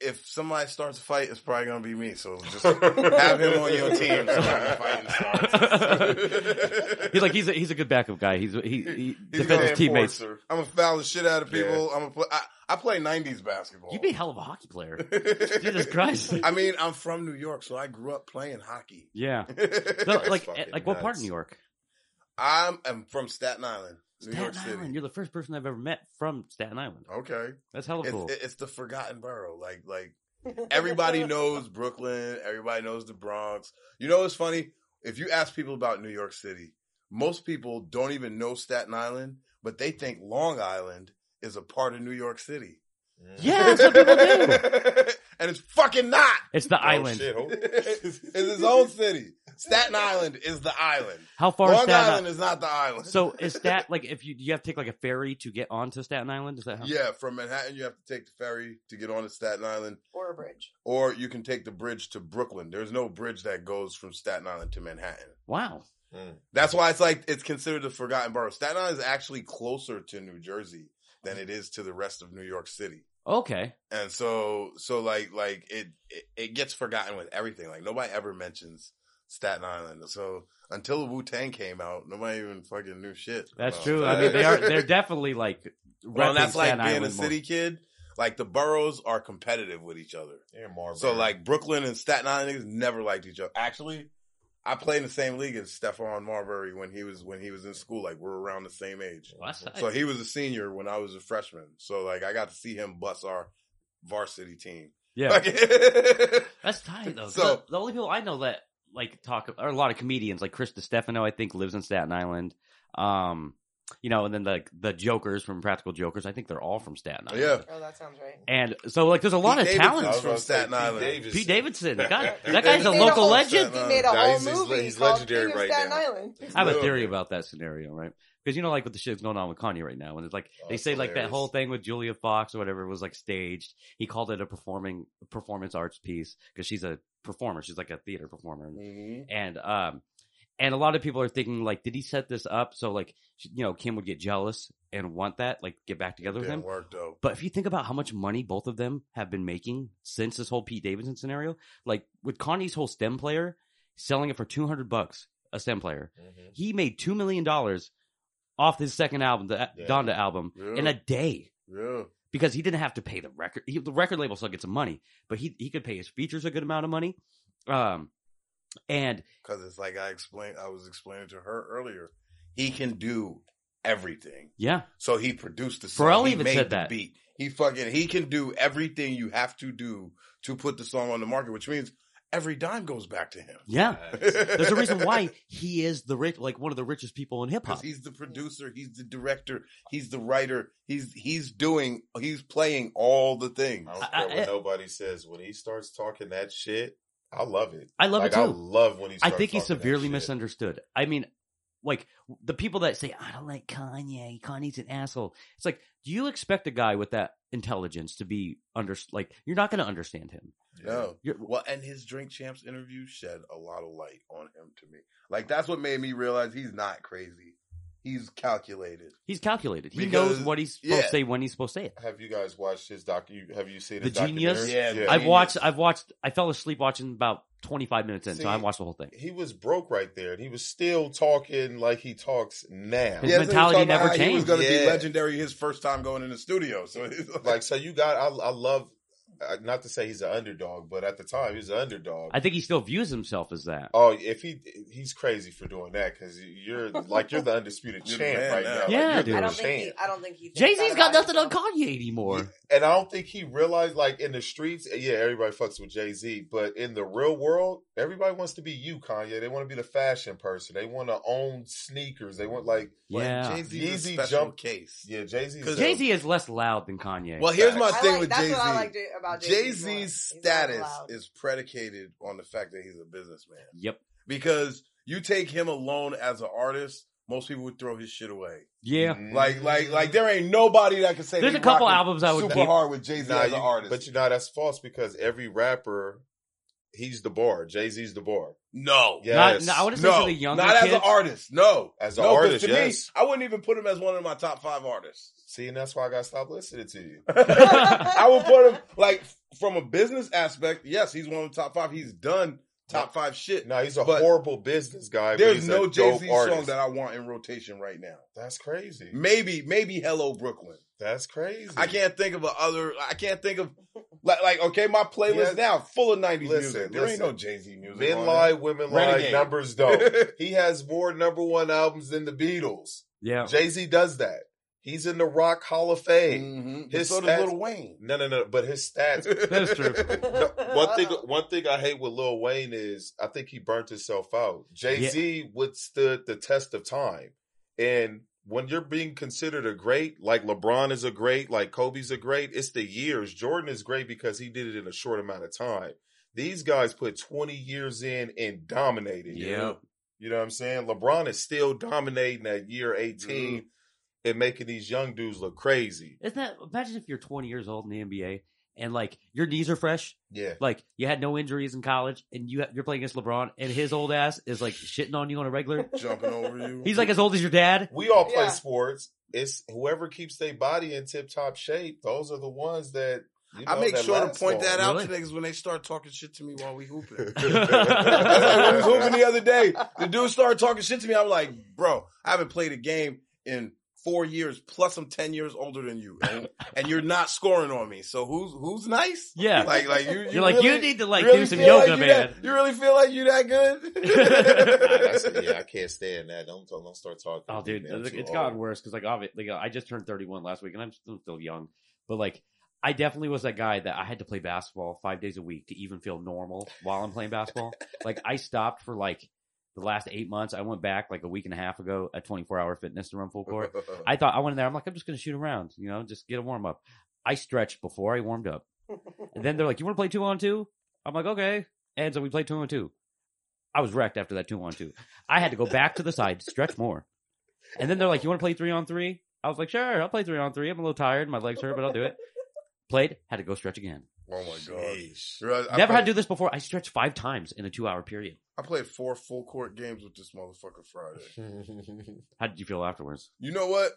[SPEAKER 2] if somebody starts a fight, it's probably gonna be me. So just have him on your team. So when the fighting starts.
[SPEAKER 1] He's like, he's a, he's a good backup guy. He's, he, he
[SPEAKER 2] He's
[SPEAKER 1] defends
[SPEAKER 2] gonna
[SPEAKER 1] his teammates.
[SPEAKER 4] Enforcer.
[SPEAKER 2] I'm gonna foul the shit out of people. I'm gonna play. I, I play '90s basketball.
[SPEAKER 1] You'd be a hell of a hockey player. Jesus Christ.
[SPEAKER 2] I mean, I'm from New York, so I grew up playing hockey.
[SPEAKER 1] Yeah. No, like,
[SPEAKER 4] fucking
[SPEAKER 1] like what part of. New York?
[SPEAKER 2] I'm, I'm from Staten Island, New
[SPEAKER 1] Staten
[SPEAKER 2] York City.
[SPEAKER 1] Island. You're the first person I've ever met from Staten Island.
[SPEAKER 2] Okay,
[SPEAKER 1] That's hella
[SPEAKER 2] it's,
[SPEAKER 1] cool.
[SPEAKER 2] it's the forgotten borough. Like like everybody knows Brooklyn. Everybody knows the Bronx. You know what's funny? If you ask people about New York City, most people don't even know Staten Island, but they think Long Island is a part of New York City.
[SPEAKER 1] Yeah, that's what people do.
[SPEAKER 2] and it's fucking not.
[SPEAKER 1] It's the
[SPEAKER 4] Oh,
[SPEAKER 1] island.
[SPEAKER 4] shit, hold-
[SPEAKER 2] it's its own city. Staten Island is the island.
[SPEAKER 1] How far is
[SPEAKER 2] Long
[SPEAKER 1] Staten
[SPEAKER 2] Island
[SPEAKER 1] Island?
[SPEAKER 2] is not the island.
[SPEAKER 1] So is that like if you you have to take like a ferry to get onto Staten Island? Is that how?
[SPEAKER 2] yeah, from Manhattan you have to take the ferry to get on to Staten Island,
[SPEAKER 3] or a bridge.
[SPEAKER 2] or you can take the bridge to Brooklyn. There's no bridge that goes from Staten Island to Manhattan.
[SPEAKER 1] Wow.
[SPEAKER 4] Mm.
[SPEAKER 2] That's why it's like it's considered a forgotten borough. Staten Island is actually closer to New Jersey than it is to the rest of New York City.
[SPEAKER 1] Okay.
[SPEAKER 2] And so so like like it it, it gets forgotten with everything. Like nobody ever mentions Staten Island. So until Wu Tang came out, nobody even fucking knew shit.
[SPEAKER 1] That's true.
[SPEAKER 2] that.
[SPEAKER 1] I mean, they are they're definitely like
[SPEAKER 2] well, and
[SPEAKER 1] repping
[SPEAKER 2] that's like
[SPEAKER 1] Staten
[SPEAKER 2] being
[SPEAKER 1] Island
[SPEAKER 2] a
[SPEAKER 1] more.
[SPEAKER 2] city kid. Like the boroughs are competitive with each other.
[SPEAKER 4] Yeah, Marbury.
[SPEAKER 2] So like Brooklyn and Staten Island niggas never liked each other. Actually, I played in the same league as Stephon Marbury when he was when he was in school. Like we're around the same age.
[SPEAKER 1] Well.
[SPEAKER 2] So he was a senior when I was a freshman. So like I got to see him bust our varsity team.
[SPEAKER 1] yeah,
[SPEAKER 2] Like,
[SPEAKER 1] that's tight though.
[SPEAKER 2] So-
[SPEAKER 1] So the only people I know that like talk are a lot of comedians, like Chris Stefano. I think lives in Staten Island. Um, you know, and then the the Jokers from Practical Jokers. I think they're all from Staten Island.
[SPEAKER 2] yeah.
[SPEAKER 3] Oh, that sounds right.
[SPEAKER 1] And so like, there's a lot
[SPEAKER 2] Pete
[SPEAKER 1] of
[SPEAKER 2] Davidson's
[SPEAKER 1] talent.
[SPEAKER 2] From
[SPEAKER 4] gonna say
[SPEAKER 2] Staten
[SPEAKER 4] Pete
[SPEAKER 2] Island.
[SPEAKER 4] Davidson.
[SPEAKER 1] Pete Davidson, God, that guy's a
[SPEAKER 2] Davidson
[SPEAKER 3] made a
[SPEAKER 1] local
[SPEAKER 3] whole-
[SPEAKER 1] legend.
[SPEAKER 3] He made a whole
[SPEAKER 4] he's- he's-
[SPEAKER 3] movie
[SPEAKER 4] he's
[SPEAKER 3] called
[SPEAKER 4] legendary
[SPEAKER 3] King of
[SPEAKER 4] right
[SPEAKER 3] Staten
[SPEAKER 4] now.
[SPEAKER 3] Island.
[SPEAKER 1] I have a theory about that scenario, right? Because you know, like with the shit's going on with Kanye right now, and it's like
[SPEAKER 4] Oh,
[SPEAKER 1] they
[SPEAKER 4] it's
[SPEAKER 1] say like that whole thing with Julia Fox or whatever was like staged. He called it a performing performance arts piece because she's a performer. She's like a theater performer,
[SPEAKER 2] Mhm.
[SPEAKER 1] and um, and a lot of people are thinking like, did he set this up so like you know Kim would get jealous and want that like get back together with him?
[SPEAKER 2] work though.
[SPEAKER 1] But if you think about how much money both of them have been making since this whole Pete Davidson scenario, like with Kanye's whole stem player selling it for two hundred bucks a stem player,
[SPEAKER 4] Mhm.
[SPEAKER 1] he made two million dollars off his second album, the
[SPEAKER 4] Yeah.
[SPEAKER 1] Donda album,
[SPEAKER 2] Yeah.
[SPEAKER 1] in a day
[SPEAKER 2] Yeah.
[SPEAKER 1] because he didn't have to pay the record. He, the record label still gets some money, but he he could pay his features a good amount of money. Um, and
[SPEAKER 2] Because it's like I explained, I was explaining to her earlier. He can do everything.
[SPEAKER 1] yeah,
[SPEAKER 2] So he produced the song.
[SPEAKER 1] Pharrell
[SPEAKER 2] he
[SPEAKER 1] even
[SPEAKER 2] made
[SPEAKER 1] said
[SPEAKER 2] the
[SPEAKER 1] that.
[SPEAKER 2] beat. He fucking he can do everything you have to do to put the song on the market, which means every dime goes back to him.
[SPEAKER 1] Yeah. There's a reason why he is the rich, like one of the richest people in hip hop.
[SPEAKER 2] he's the producer, he's the director, he's the writer, he's he's doing, he's playing all the things.
[SPEAKER 4] I don't care
[SPEAKER 1] I-
[SPEAKER 4] what nobody says. When he starts talking that shit, I love it.
[SPEAKER 1] I love
[SPEAKER 4] like,
[SPEAKER 1] it
[SPEAKER 4] I
[SPEAKER 1] too.
[SPEAKER 4] love when he.
[SPEAKER 1] I think he's severely misunderstood. I mean, like the people that say, I don't like Kanye, Kanye's an asshole. It's like, do you expect a guy with that intelligence to be under, like, you're not going to understand him.
[SPEAKER 2] No.
[SPEAKER 1] You're,
[SPEAKER 2] Well, and his Drink Champs interview shed a lot of light on him to me. Like that's what made me realize he's not crazy. He's calculated.
[SPEAKER 1] he's calculated. He
[SPEAKER 2] Because-
[SPEAKER 1] knows what he's supposed
[SPEAKER 2] yeah.
[SPEAKER 1] to say when he's supposed to say it.
[SPEAKER 4] Have you guys watched his doc? You, have you seen
[SPEAKER 1] The
[SPEAKER 4] his
[SPEAKER 1] Genius?
[SPEAKER 4] documentary?
[SPEAKER 2] Yeah,
[SPEAKER 1] I've
[SPEAKER 2] Genius.
[SPEAKER 1] watched, I've watched, I fell asleep watching about 25 minutes in,
[SPEAKER 4] See,
[SPEAKER 1] so I watched the whole thing.
[SPEAKER 4] He was broke right there, and he was still talking like he talks now.
[SPEAKER 1] His
[SPEAKER 2] so he was
[SPEAKER 1] mentality
[SPEAKER 2] talking about
[SPEAKER 1] never
[SPEAKER 2] how He was
[SPEAKER 1] changed.
[SPEAKER 2] going to
[SPEAKER 4] Yeah.
[SPEAKER 2] be legendary his first time going in the studio. So it's
[SPEAKER 4] Like, so you got. I, I love. Uh, Not to say he's an underdog, but at the time he was an underdog.
[SPEAKER 1] I think he still views himself as that.
[SPEAKER 4] Oh, if he he's crazy for doing that because you're like you're the undisputed
[SPEAKER 2] You're
[SPEAKER 4] champ
[SPEAKER 2] man
[SPEAKER 4] right
[SPEAKER 2] now.
[SPEAKER 4] now. Like,
[SPEAKER 1] Yeah,
[SPEAKER 4] you're
[SPEAKER 1] dude.
[SPEAKER 3] I don't think he.
[SPEAKER 4] champ.
[SPEAKER 3] I don't think he.
[SPEAKER 1] Jay Z's got
[SPEAKER 3] about
[SPEAKER 1] nothing on
[SPEAKER 3] himself.
[SPEAKER 1] Kanye anymore.
[SPEAKER 4] And I don't think he realized, like in the streets, yeah, everybody fucks with Jay Z, but in the real world, everybody wants to be you, Kanye. They want to be the fashion person. They want to own sneakers. They want like,
[SPEAKER 1] Yeah.
[SPEAKER 2] Jay Z's a
[SPEAKER 4] Yeezy
[SPEAKER 2] special
[SPEAKER 4] jump-
[SPEAKER 2] case.
[SPEAKER 4] yeah, Jay Z.
[SPEAKER 1] Jay Z is less loud than Kanye.
[SPEAKER 2] Well, here's my
[SPEAKER 3] I
[SPEAKER 2] thing
[SPEAKER 3] like,
[SPEAKER 2] with
[SPEAKER 3] that's
[SPEAKER 2] Jay
[SPEAKER 3] what I
[SPEAKER 2] Z.
[SPEAKER 3] like about Jay
[SPEAKER 2] Jay
[SPEAKER 3] Z's
[SPEAKER 2] Z's
[SPEAKER 3] more. He's not
[SPEAKER 2] status is predicated on the fact that he's a businessman.
[SPEAKER 1] yep.
[SPEAKER 2] Because you take him alone as an artist, most people would throw his shit away.
[SPEAKER 1] Yeah.
[SPEAKER 4] Mm-hmm.
[SPEAKER 2] Like, like, like, there ain't nobody that can say
[SPEAKER 1] There's
[SPEAKER 2] they
[SPEAKER 1] a couple
[SPEAKER 2] rocking
[SPEAKER 1] albums I would
[SPEAKER 2] super
[SPEAKER 1] keep.
[SPEAKER 2] hard with Jay Z
[SPEAKER 4] Nah,
[SPEAKER 2] as
[SPEAKER 4] you-
[SPEAKER 2] an artist.
[SPEAKER 4] but you know that's false because every rapper, he's the bar. Jay Z's the bar.
[SPEAKER 2] no,
[SPEAKER 4] Yes.
[SPEAKER 1] Not, no, I would say
[SPEAKER 2] no,
[SPEAKER 1] for the younger
[SPEAKER 2] not as
[SPEAKER 1] kids.
[SPEAKER 2] an artist. No,
[SPEAKER 4] As an
[SPEAKER 2] no, 'cause
[SPEAKER 4] artist,
[SPEAKER 2] to
[SPEAKER 4] yes.
[SPEAKER 2] me, I wouldn't even put him as one of my top five artists.
[SPEAKER 4] See, and that's why I got to stop listening to you.
[SPEAKER 2] I would put him like from a business aspect. Yes, he's one of the top five. He's done top five shit.
[SPEAKER 4] No, he's a
[SPEAKER 2] But
[SPEAKER 4] horrible business guy. but
[SPEAKER 2] There's
[SPEAKER 4] he's
[SPEAKER 2] no
[SPEAKER 4] a
[SPEAKER 2] Jay Z song that I want in rotation right now.
[SPEAKER 4] That's crazy.
[SPEAKER 2] Maybe, maybe Hello Brooklyn.
[SPEAKER 4] That's crazy.
[SPEAKER 2] I can't think of a other. I can't think of like like okay, my playlist
[SPEAKER 4] Yeah.
[SPEAKER 2] now full of '90s
[SPEAKER 4] Listen,
[SPEAKER 2] music. There ain't no Jay Z music.
[SPEAKER 4] Men
[SPEAKER 2] on
[SPEAKER 4] lie,
[SPEAKER 2] there.
[SPEAKER 4] women lie,
[SPEAKER 2] Renegade.
[SPEAKER 4] numbers don't. he has more number one albums than the Beatles.
[SPEAKER 1] Yeah.
[SPEAKER 4] Jay Z does that. He's in the Rock Hall of Fame.
[SPEAKER 2] Mhm.
[SPEAKER 4] His
[SPEAKER 2] so
[SPEAKER 4] stats-
[SPEAKER 2] Lil Wayne.
[SPEAKER 4] No, no, no. But his stats.
[SPEAKER 1] That's true.
[SPEAKER 4] No, one thing, one thing I hate with Lil Wayne is I think he burnt himself out. Jay Z withstood the test of time, and when you're being considered a great, like LeBron is a great, like Kobe's a great, it's the years. Jordan is great because he did it in a short amount of time. These guys put 20 years in and dominated.
[SPEAKER 1] Yeah.
[SPEAKER 4] You know what I'm saying? LeBron is still dominating at year 18
[SPEAKER 2] Mm-hmm.
[SPEAKER 4] And making these young dudes look crazy.
[SPEAKER 1] Isn't that, imagine if you're 20 years old in the NBA and like your knees are fresh,
[SPEAKER 4] Yeah.
[SPEAKER 1] like you had no injuries in college and you, you're playing against LeBron and his old ass is like shitting on you on a regular.
[SPEAKER 2] Jumping over you.
[SPEAKER 1] He's like as old as your dad.
[SPEAKER 4] We all play
[SPEAKER 3] Yeah.
[SPEAKER 4] sports. It's whoever keeps their body in tip top shape. Those are the ones that you know,
[SPEAKER 2] I make sure to point
[SPEAKER 4] long.
[SPEAKER 2] that out
[SPEAKER 1] Really?
[SPEAKER 2] to niggas when they start talking shit to me while we hooping. That's
[SPEAKER 1] That's
[SPEAKER 2] like we was hooping the other day. The dude started talking shit to me. I'm like, bro, I haven't played a game in four years. Plus, I'm ten years older than you, and, and you're not scoring on me. So who's who's nice?
[SPEAKER 1] Yeah.
[SPEAKER 2] Like like you.
[SPEAKER 1] You're like,
[SPEAKER 2] really-
[SPEAKER 1] you need to like
[SPEAKER 2] really
[SPEAKER 1] do some yoga,
[SPEAKER 2] like you
[SPEAKER 1] man.
[SPEAKER 2] That, you really feel like you that good?
[SPEAKER 4] yeah, I can't stand that. Don't don't start talking.
[SPEAKER 1] Oh,
[SPEAKER 4] me,
[SPEAKER 1] dude. It's, it's gotten worse because like, obvi- like I just turned 31 last week and I'm still still young, but like I definitely was that guy that I had to play basketball five days a week to even feel normal while I'm playing basketball. like I stopped for like the last eight months. I went back like a week and a half ago at 24 hour fitness to run full court. I thought I went in there. I'm like, I'm just gonna shoot around, you know, just get a warm up. I stretched before I warmed up, and then they're like, "You want to play two on two? I'm like, "Okay." And so we played two on two. I was wrecked after that two on two. I had to go back to the side, stretch more, and then they're like, "You want to play three on three? I was like, "Sure, I'll play three on three. I'm a little tired, my legs hurt, but I'll do it." Played, had to go stretch again.
[SPEAKER 2] oh my god!
[SPEAKER 4] Jeez.
[SPEAKER 2] Realize I
[SPEAKER 1] Never had to do this before. I stretched five times in a two hour period.
[SPEAKER 2] I played four full court games with this motherfucker Friday.
[SPEAKER 1] How did you feel afterwards?
[SPEAKER 2] You know what?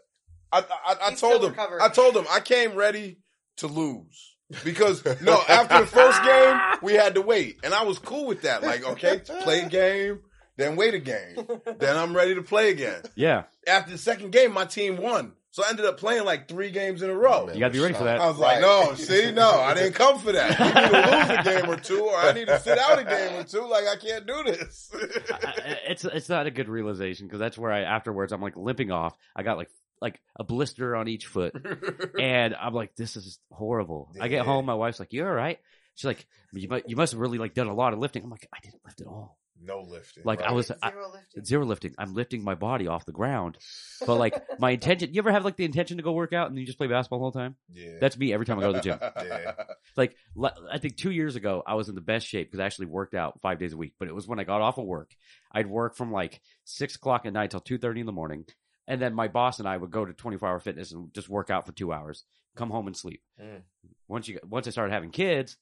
[SPEAKER 2] I I, I told him.
[SPEAKER 3] recovering.
[SPEAKER 2] I told him I came ready to lose because no. After the first game, we had to wait, and I was cool with that. Like, okay, play a game, then wait a game, then I'm ready to play again.
[SPEAKER 1] Yeah,
[SPEAKER 2] After the second game, my team won, so I ended up playing like three games in a row.
[SPEAKER 1] you gotta be ready for that.
[SPEAKER 2] I was like, no, see, no, I didn't come for that. You need to lose a game or two, or I need to sit out a game or two. Like, I can't do this.
[SPEAKER 1] I- I- it's it's not a good realization because that's where I afterwards I'm like limping off. I got like like a blister on each foot, and I'm like, this is horrible. I get home, my wife's like, "You all right?" She's like, you must, you must have really like done a lot of lifting. I'm like, I didn't lift at all.
[SPEAKER 4] No lifting.
[SPEAKER 1] Like I
[SPEAKER 4] right?
[SPEAKER 1] was I,
[SPEAKER 3] Zero lifting.
[SPEAKER 1] zero lifting. I'm lifting my body off the ground. But like my intention, you ever have like the intention to go work out and you just play basketball the whole time?
[SPEAKER 4] Yeah.
[SPEAKER 1] That's me every time I go to the gym.
[SPEAKER 4] yeah.
[SPEAKER 1] Like I think two years ago, I was in the best shape because I actually worked out five days a week. But it was when I got off of work. I'd work from like six o'clock at night till two thirty in the morning, and then my boss and I would go to twenty four hour fitness and just work out for two hours, come home and sleep.
[SPEAKER 4] Mm.
[SPEAKER 1] Once you once I started having kids,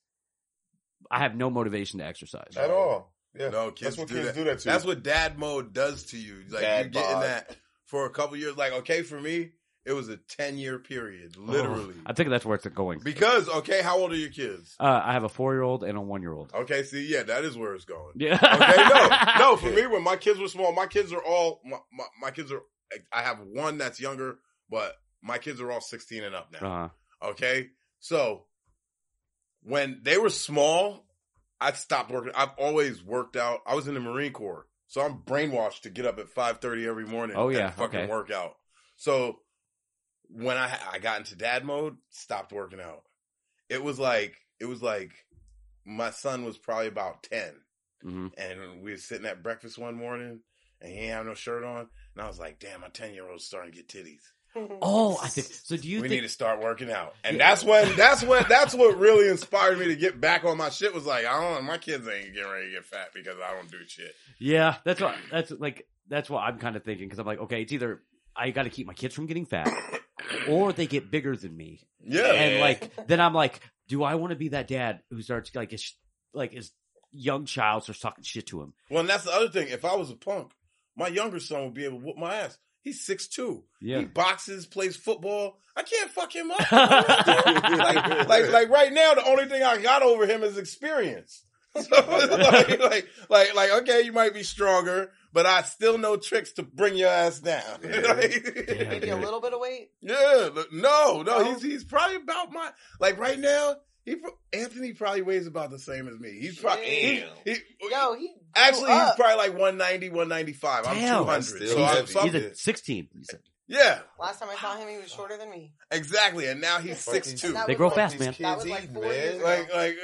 [SPEAKER 1] I have no motivation to exercise.
[SPEAKER 4] At all. Yeah.
[SPEAKER 2] No, kids
[SPEAKER 4] That's what
[SPEAKER 2] do
[SPEAKER 4] kids
[SPEAKER 2] that.
[SPEAKER 4] do that to.
[SPEAKER 2] That's what dad mode does to you. Like
[SPEAKER 4] Dad
[SPEAKER 2] you're getting
[SPEAKER 4] bod.
[SPEAKER 2] that for a couple years. Like okay, for me, it was a ten year period, literally.
[SPEAKER 1] I think that's where it's going.
[SPEAKER 2] Because okay, how old are your kids?
[SPEAKER 1] Uh, I have a four year old and a one year old.
[SPEAKER 2] Okay, see, yeah, that is where it's going.
[SPEAKER 1] Yeah.
[SPEAKER 2] Okay, no, no. For me, when my kids were small, my kids are all my, my, my kids are. I have one that's younger, but my kids are all sixteen and up now.
[SPEAKER 1] Uh,
[SPEAKER 2] Okay, so when they were small, I stopped working. I've always worked out. I was in the Marine Corps, so I'm brainwashed to get up at five thirty every morning.
[SPEAKER 1] Oh, yeah,
[SPEAKER 2] and fucking
[SPEAKER 1] okay.
[SPEAKER 2] work out. So when I I got into dad mode, stopped working out. It was like it was like my son was probably about ten,
[SPEAKER 1] hmm
[SPEAKER 2] and we were sitting at breakfast one morning, and he have no shirt on, and I was like, "Damn, my ten year old's starting to get titties."
[SPEAKER 1] Oh, I think so. Do you
[SPEAKER 2] we
[SPEAKER 1] think?
[SPEAKER 2] need to start working out. And
[SPEAKER 1] Yeah.
[SPEAKER 2] that's when that's when that's what really inspired me to get back on my shit was like, I don't my kids ain't getting ready to get fat because I don't do shit.
[SPEAKER 1] Yeah, that's what that's like that's what I'm kind of thinking because I'm like, okay, it's either I got to keep my kids from getting fat, or they get bigger than me,
[SPEAKER 2] Yeah.
[SPEAKER 1] and like then I'm like, do I want to be that dad who starts like his like his young child starts talking shit to him?
[SPEAKER 2] well, and that's the other thing. If I was a punk, my younger son would be able to whoop my ass. He's six two.
[SPEAKER 1] Yeah.
[SPEAKER 2] He boxes, plays football. I can't fuck him up. like, like, like right now, the only thing I got over him is experience. So like, like, like, like, okay, you might be stronger, but I still know tricks to bring your ass down. Like-
[SPEAKER 1] Damn.
[SPEAKER 3] Maybe a little bit of weight.
[SPEAKER 2] Yeah, no, no,
[SPEAKER 3] No?
[SPEAKER 2] he's he's probably about my like right now. He Anthony probably weighs about the same as me. He's probably he, he,
[SPEAKER 3] Yo, he
[SPEAKER 2] actually he's
[SPEAKER 3] up.
[SPEAKER 2] probably like 190, 195. I'm 200.
[SPEAKER 4] Still
[SPEAKER 2] So
[SPEAKER 4] heavy.
[SPEAKER 2] I'm-
[SPEAKER 1] He's at 16. he said.
[SPEAKER 2] yeah,
[SPEAKER 3] Last time I saw him, he was shorter than me.
[SPEAKER 2] exactly. And now he's
[SPEAKER 4] Fucking-
[SPEAKER 2] six two.
[SPEAKER 1] They grow fast, man.
[SPEAKER 3] That was like four
[SPEAKER 4] man.
[SPEAKER 3] years ago.
[SPEAKER 2] Like like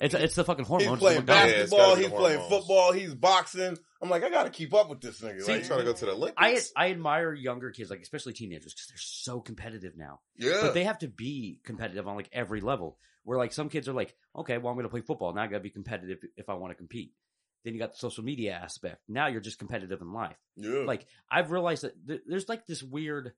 [SPEAKER 1] It's it's the fucking
[SPEAKER 2] hormone.
[SPEAKER 1] he's
[SPEAKER 2] playing
[SPEAKER 1] going down.
[SPEAKER 4] Yeah,
[SPEAKER 2] basketball, he's
[SPEAKER 4] the
[SPEAKER 2] playing football, he's boxing. I'm like, I got to keep up with this nigga.
[SPEAKER 1] See,
[SPEAKER 2] like,
[SPEAKER 4] trying to go to the Olympics?
[SPEAKER 1] I I admire younger kids, like especially teenagers, because they're so competitive now.
[SPEAKER 2] yeah,
[SPEAKER 1] But they have to be competitive on like every level. Where like some kids are like, okay, well I'm going to play football now. I got to be competitive if I want to compete. Then you got the social media aspect. Now you're just competitive in life.
[SPEAKER 2] yeah.
[SPEAKER 1] Like I've realized that th- there's like this weird,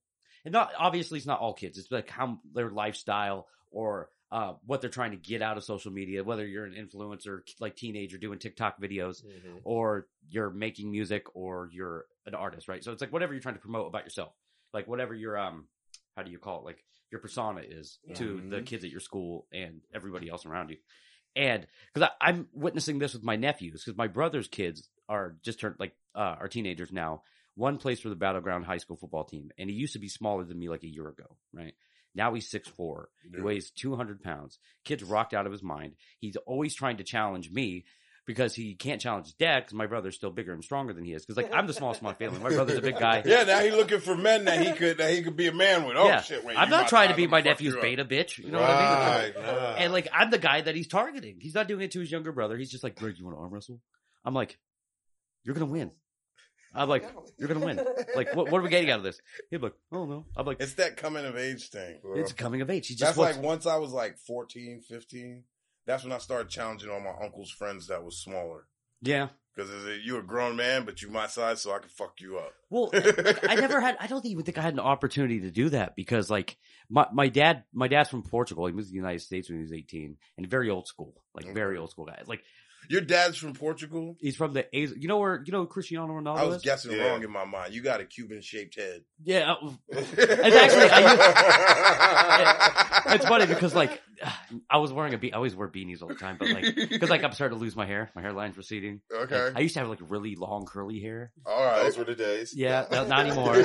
[SPEAKER 1] and not obviously it's not all kids. It's like how their lifestyle or uh, what they're trying to get out of social media. Whether you're an influencer, like teenager doing TikTok videos,
[SPEAKER 4] Mhm.
[SPEAKER 1] or you're making music, or you're an artist, right? So it's like whatever you're trying to promote about yourself, like whatever your um, how do you call it, like your persona is to the
[SPEAKER 2] Mhm.
[SPEAKER 1] kids at your school and everybody else around you. And because I'm witnessing this with my nephews, because my brother's kids are just turned like uh, are teenagers now. One plays for the Battle Ground high school football team, and he used to be smaller than me like a year ago, right? Now he's six four. He weighs two hundred pounds. Kid's rocked out of his mind. He's always trying to challenge me because he can't challenge his dad because my brother's still bigger and stronger than he is. Because like I'm the smallest of my family. My brother's a big guy.
[SPEAKER 2] yeah, now he's looking for men that he could that he could be a man with. Oh
[SPEAKER 1] Yeah.
[SPEAKER 2] shit! Wait,
[SPEAKER 1] I'm not trying to be my nephew's beta bitch. You know what I mean?
[SPEAKER 4] Right, nah.
[SPEAKER 1] And like I'm the guy that he's targeting. He's not doing it to his younger brother. He's just like, Greg, you want to arm wrestle? I'm like, you're gonna win. I'm like, you're gonna win. Like, what, what are we getting out of this? He'd be like, oh no. I'm like,
[SPEAKER 2] It's that coming of age thing.
[SPEAKER 1] it's coming of age. He just
[SPEAKER 2] That's
[SPEAKER 1] wants,
[SPEAKER 2] like once I was like 14, 15, that's when I started challenging all my uncle's friends that was smaller.
[SPEAKER 1] yeah.
[SPEAKER 2] Because you're a grown man, but you my size, so I can fuck you up.
[SPEAKER 1] Well, I never had. I don't even think I had an opportunity to do that because, like, my my dad, my dad's from Portugal. He moved to the United States when he was eighteen, and very old school, like very old school guy. Like
[SPEAKER 2] Your dad's from Portugal.
[SPEAKER 1] he's from the Az- You know where you know Cristiano Ronaldo
[SPEAKER 2] I was
[SPEAKER 1] is?
[SPEAKER 2] guessing
[SPEAKER 4] Yeah.
[SPEAKER 2] wrong in my mind. You got a Cuban shaped head.
[SPEAKER 1] Yeah, uh, actually- it's funny because like I was wearing a be- I always wear beanies all the time, but like because like I'm starting to lose my hair, my hairline's receding.
[SPEAKER 2] okay.
[SPEAKER 1] I used to have like really long curly hair.
[SPEAKER 2] All right.
[SPEAKER 4] Those were the days.
[SPEAKER 1] Yeah, no, not anymore.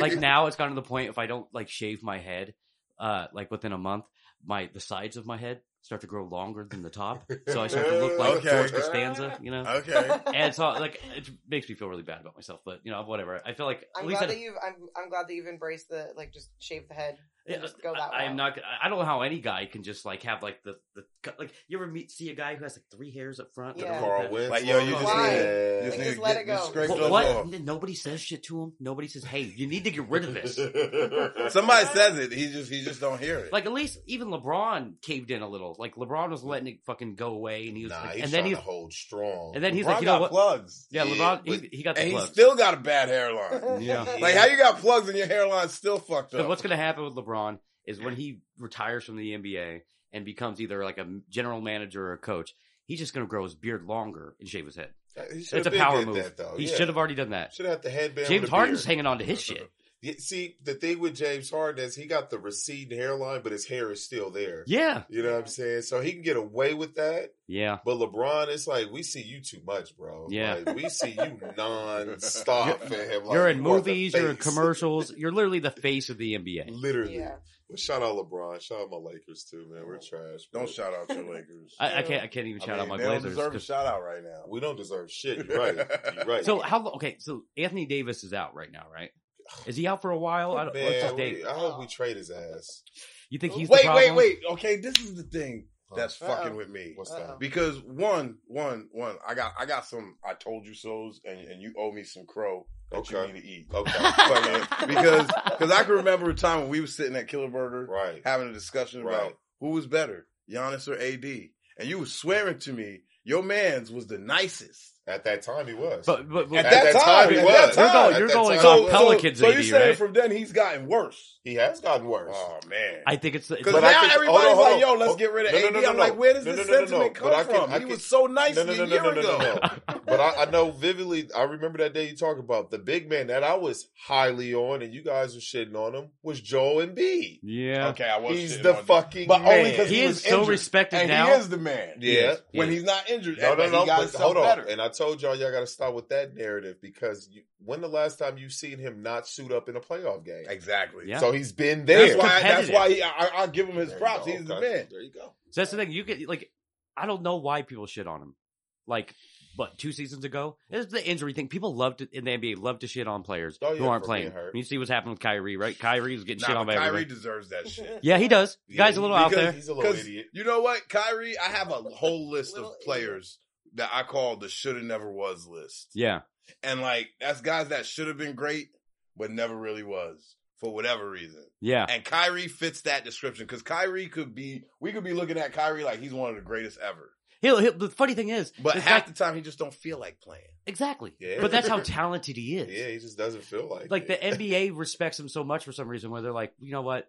[SPEAKER 1] like now it's gotten to the point if I don't like shave my head, uh, like within a month, my the sides of my head start to grow longer than the top, so I start to look like
[SPEAKER 2] Okay.
[SPEAKER 1] George Costanza, you know.
[SPEAKER 2] Okay.
[SPEAKER 1] And so like it makes me feel really bad about myself, but you know whatever. I feel like at
[SPEAKER 3] I'm
[SPEAKER 1] least
[SPEAKER 3] glad
[SPEAKER 1] I,
[SPEAKER 3] that you've. I'm, I'm glad that you've embraced the like just shave the head. And just go that
[SPEAKER 1] I, I am not. I don't know how any guy can just like have like the the like. You ever meet see a guy who has like three hairs up front?
[SPEAKER 3] Yeah.
[SPEAKER 4] Carl
[SPEAKER 1] like-
[SPEAKER 4] Wentz.
[SPEAKER 2] Like, yo, you
[SPEAKER 3] just Why?
[SPEAKER 2] need
[SPEAKER 4] yeah.
[SPEAKER 2] to,
[SPEAKER 3] Like, just let
[SPEAKER 2] get-
[SPEAKER 3] it go.
[SPEAKER 2] just scrape
[SPEAKER 1] But
[SPEAKER 2] those
[SPEAKER 1] what?
[SPEAKER 2] off.
[SPEAKER 1] Nobody says shit to him. Nobody says, "Hey, you need to get rid of this."
[SPEAKER 2] Somebody says it. He just he just don't hear it.
[SPEAKER 1] Like at least even LeBron caved in a little. Like LeBron was letting it fucking go away, and he was
[SPEAKER 4] Nah,
[SPEAKER 1] like,
[SPEAKER 4] he's
[SPEAKER 1] and then he
[SPEAKER 4] to hold strong.
[SPEAKER 1] and then he's
[SPEAKER 2] LeBron
[SPEAKER 1] like, you know
[SPEAKER 2] got
[SPEAKER 1] what?
[SPEAKER 2] plugs.
[SPEAKER 1] Yeah,
[SPEAKER 4] Yeah,
[SPEAKER 1] LeBron,
[SPEAKER 4] but-
[SPEAKER 1] he, he got the
[SPEAKER 2] and he still got a bad hairline.
[SPEAKER 1] Yeah.
[SPEAKER 2] like how you got plugs and your hairline's still fucked up.
[SPEAKER 1] what's going to happen with LeBron is when he retires from the NBA and becomes either like a general manager or a coach, he's just going to grow his beard longer and shave his head.
[SPEAKER 4] Uh, he
[SPEAKER 1] It's a power move.
[SPEAKER 4] That, though.
[SPEAKER 1] He
[SPEAKER 4] yeah.
[SPEAKER 1] should have already done that.
[SPEAKER 4] Should have the headband.
[SPEAKER 1] James Harden's
[SPEAKER 4] beard.
[SPEAKER 1] hanging on to his shit.
[SPEAKER 4] Yeah, see, the thing with James Harden is he got the receding hairline, but his hair is still there.
[SPEAKER 1] Yeah,
[SPEAKER 4] You know what I'm saying? So he can get away with that.
[SPEAKER 1] yeah.
[SPEAKER 4] But LeBron, it's like we see you too much, bro.
[SPEAKER 1] Yeah.
[SPEAKER 4] like, we see you non-stop, fam. Like,
[SPEAKER 1] you're in
[SPEAKER 4] you
[SPEAKER 1] movies, you're in commercials, you're literally the face of the NBA.
[SPEAKER 4] Literally.
[SPEAKER 3] Yeah.
[SPEAKER 4] But shout out LeBron. Shout out my Lakers too, man. We're trash.
[SPEAKER 2] Don't shout out your Lakers.
[SPEAKER 1] I, I can't, I can't even
[SPEAKER 2] I
[SPEAKER 1] shout
[SPEAKER 2] mean,
[SPEAKER 1] out my
[SPEAKER 2] they don't
[SPEAKER 1] Blazers.
[SPEAKER 2] deserve a
[SPEAKER 1] 'cause-
[SPEAKER 2] shout out right now.
[SPEAKER 4] We don't deserve shit. You're right. You're right.
[SPEAKER 1] So how? Okay, so Anthony Davis is out right now, right? Is he out for a while? I don't, what's his
[SPEAKER 4] man,
[SPEAKER 1] date?
[SPEAKER 4] we, I hope we trade his ass.
[SPEAKER 1] You think he's
[SPEAKER 2] wait,
[SPEAKER 1] the
[SPEAKER 2] wait, wait. Okay, this is the thing that's
[SPEAKER 3] Uh-oh.
[SPEAKER 2] fucking with me.
[SPEAKER 4] What's
[SPEAKER 3] Uh-oh.
[SPEAKER 4] that?
[SPEAKER 2] Because one, one, one, I got, I got some. I told you so's, and, and you owe me some crow that
[SPEAKER 4] Okay.
[SPEAKER 2] you need to eat.
[SPEAKER 4] Okay.
[SPEAKER 2] Fucking- because, because I can remember a time when we were sitting at Killer Burger
[SPEAKER 4] right.
[SPEAKER 2] having a discussion about who was better, Giannis or AD, and you were swearing to me your man's was the nicest.
[SPEAKER 4] At that time, he was.
[SPEAKER 1] But, but, but
[SPEAKER 2] At that time,
[SPEAKER 4] he
[SPEAKER 2] at
[SPEAKER 4] was.
[SPEAKER 2] that time.
[SPEAKER 1] You're going- you're
[SPEAKER 4] time,
[SPEAKER 1] going
[SPEAKER 4] he
[SPEAKER 1] off
[SPEAKER 4] was.
[SPEAKER 1] Pelicans
[SPEAKER 2] so
[SPEAKER 1] AD,
[SPEAKER 2] you saying
[SPEAKER 1] right?
[SPEAKER 2] from then he's gotten worse?
[SPEAKER 4] He has gotten worse.
[SPEAKER 2] Oh man.
[SPEAKER 1] I think it's
[SPEAKER 2] Because
[SPEAKER 4] But
[SPEAKER 2] now
[SPEAKER 4] I think-
[SPEAKER 2] everybody's
[SPEAKER 4] hold on, hold
[SPEAKER 2] like, "Yo, let's
[SPEAKER 4] Oh,
[SPEAKER 2] get rid of
[SPEAKER 4] no, no,
[SPEAKER 2] AD."
[SPEAKER 4] no, no,
[SPEAKER 2] I'm
[SPEAKER 4] no.
[SPEAKER 2] like, "Where does
[SPEAKER 4] No,
[SPEAKER 2] this
[SPEAKER 4] no, no, no,
[SPEAKER 2] sentiment
[SPEAKER 4] no.
[SPEAKER 2] come
[SPEAKER 4] But I can-
[SPEAKER 2] from?"
[SPEAKER 4] I
[SPEAKER 2] he
[SPEAKER 4] can-
[SPEAKER 2] was so nice
[SPEAKER 4] No, no,
[SPEAKER 2] a
[SPEAKER 4] no, no,
[SPEAKER 2] year
[SPEAKER 4] no, no,
[SPEAKER 2] ago.
[SPEAKER 4] no, no. But I, I know vividly. I remember that day you talked about the big man that I was highly on, and you guys were shitting on him was Joel Embiid.
[SPEAKER 1] yeah.
[SPEAKER 2] Okay, I was.
[SPEAKER 4] He's the fucking
[SPEAKER 2] but
[SPEAKER 4] man.
[SPEAKER 2] only because
[SPEAKER 1] He
[SPEAKER 2] he,
[SPEAKER 1] is so respected now.
[SPEAKER 2] He is the man.
[SPEAKER 4] Yeah.
[SPEAKER 1] is. He
[SPEAKER 2] when
[SPEAKER 1] is.
[SPEAKER 2] he's not injured,
[SPEAKER 4] No, no, no.
[SPEAKER 2] he got
[SPEAKER 4] But
[SPEAKER 2] himself
[SPEAKER 4] hold on. And I told y'all, y'all got to stop with that narrative because you, when the last time you seen him not suit up in a playoff game?
[SPEAKER 2] Exactly.
[SPEAKER 1] Yeah.
[SPEAKER 4] So he's been there.
[SPEAKER 2] That's why. That's why he, I, I give him his
[SPEAKER 4] There
[SPEAKER 2] props.
[SPEAKER 4] go.
[SPEAKER 2] He's the man.
[SPEAKER 4] There you go.
[SPEAKER 1] So that's the thing. You get like, I don't know why people shit on him. Like, but two seasons ago, it's the injury thing. People love to in the NBA love to shit on players
[SPEAKER 4] Oh,
[SPEAKER 1] who aren't playing.
[SPEAKER 4] hurt.
[SPEAKER 1] You see what's happening with Kyrie, right? Kyrie was getting shit on by
[SPEAKER 2] Kyrie
[SPEAKER 1] everybody.
[SPEAKER 2] deserves that shit.
[SPEAKER 1] Yeah, he does.
[SPEAKER 4] Yeah,
[SPEAKER 1] Guy's a little out there.
[SPEAKER 4] He's a little idiot.
[SPEAKER 2] you know what, Kyrie, I have a whole list of
[SPEAKER 3] Little idiot.
[SPEAKER 2] players that I call the shoulda never was list.
[SPEAKER 1] Yeah,
[SPEAKER 2] And like that's guys that should have been great, but never really was for whatever reason.
[SPEAKER 1] yeah.
[SPEAKER 2] And Kyrie fits that description because Kyrie could be, we could be looking at Kyrie like he's one of the greatest ever.
[SPEAKER 1] He'll, he'll, the funny thing is,
[SPEAKER 2] But half
[SPEAKER 1] guy-
[SPEAKER 2] the time he just don't feel like playing.
[SPEAKER 1] exactly.
[SPEAKER 4] Yeah.
[SPEAKER 1] But that's how talented he is.
[SPEAKER 4] Yeah, he just doesn't feel like
[SPEAKER 1] like the. NBA respects him so much for some reason, where they're like, you know what,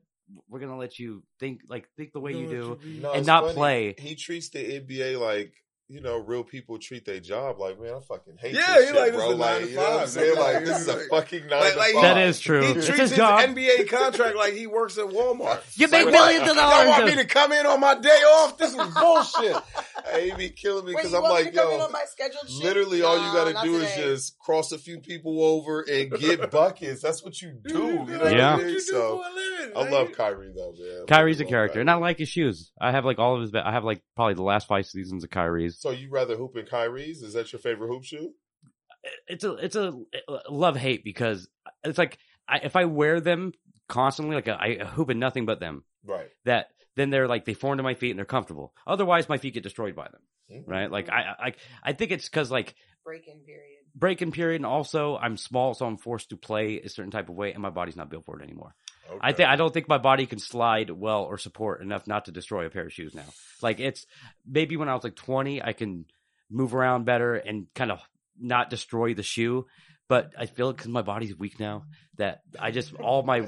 [SPEAKER 1] we're gonna let you think like think the way you do.
[SPEAKER 4] No,
[SPEAKER 1] and not
[SPEAKER 4] funny.
[SPEAKER 1] play.
[SPEAKER 4] He treats the NBA like you know real people treat their job. Like man, I fucking hate.
[SPEAKER 2] Yeah,
[SPEAKER 4] this
[SPEAKER 2] he
[SPEAKER 4] shit,
[SPEAKER 2] like,
[SPEAKER 4] bro.
[SPEAKER 2] is a nine
[SPEAKER 4] like
[SPEAKER 2] to
[SPEAKER 4] you know what I'm saying? Like
[SPEAKER 2] Like,
[SPEAKER 4] this is a
[SPEAKER 2] like-
[SPEAKER 4] fucking nine
[SPEAKER 2] like-
[SPEAKER 4] to
[SPEAKER 2] like-
[SPEAKER 4] five.
[SPEAKER 1] That is true.
[SPEAKER 2] He
[SPEAKER 1] It's
[SPEAKER 2] treats
[SPEAKER 1] his
[SPEAKER 2] his,
[SPEAKER 1] job.
[SPEAKER 2] NBA contract like he works at Walmart.
[SPEAKER 1] You
[SPEAKER 2] It's
[SPEAKER 1] make
[SPEAKER 2] like,
[SPEAKER 1] millions of
[SPEAKER 2] what? Y'all want me to come in on my day off? This is bullshit.
[SPEAKER 4] Hey, be killing me because I'm like,
[SPEAKER 3] to come in
[SPEAKER 4] yo,
[SPEAKER 3] on my scheduled shift?
[SPEAKER 4] literally all you got
[SPEAKER 3] not
[SPEAKER 4] to do is just cross a few people over and get buckets. That's what you do. You know what
[SPEAKER 1] Yeah.
[SPEAKER 4] I mean? So I love Kyrie though, man.
[SPEAKER 1] Kyrie's a character,
[SPEAKER 4] Kyrie.
[SPEAKER 1] and I like his shoes. I have like all of his. I have like probably the last five seasons of Kyrie's.
[SPEAKER 4] So you rather hoop in Kyrie's? Is that your favorite hoop shoe?
[SPEAKER 1] It's a it's a uh, love hate because it's like I, if I wear them constantly, like I hoop in nothing but them.
[SPEAKER 4] Right.
[SPEAKER 1] That then they're like they form to my feet and they're comfortable. Otherwise, my feet get destroyed by them.
[SPEAKER 4] Mhm.
[SPEAKER 1] Right? Like I I I think it's because like
[SPEAKER 3] break-in period.
[SPEAKER 1] break-in period, and also I'm small, so I'm forced to play a certain type of way, and my body's not built for it anymore. I think I don't think my body can slide well or support enough not to destroy a pair of shoes now. Like it's maybe when I was like 20, I can move around better and kind of not destroy the shoe. But I feel because my body's weak now that I just all my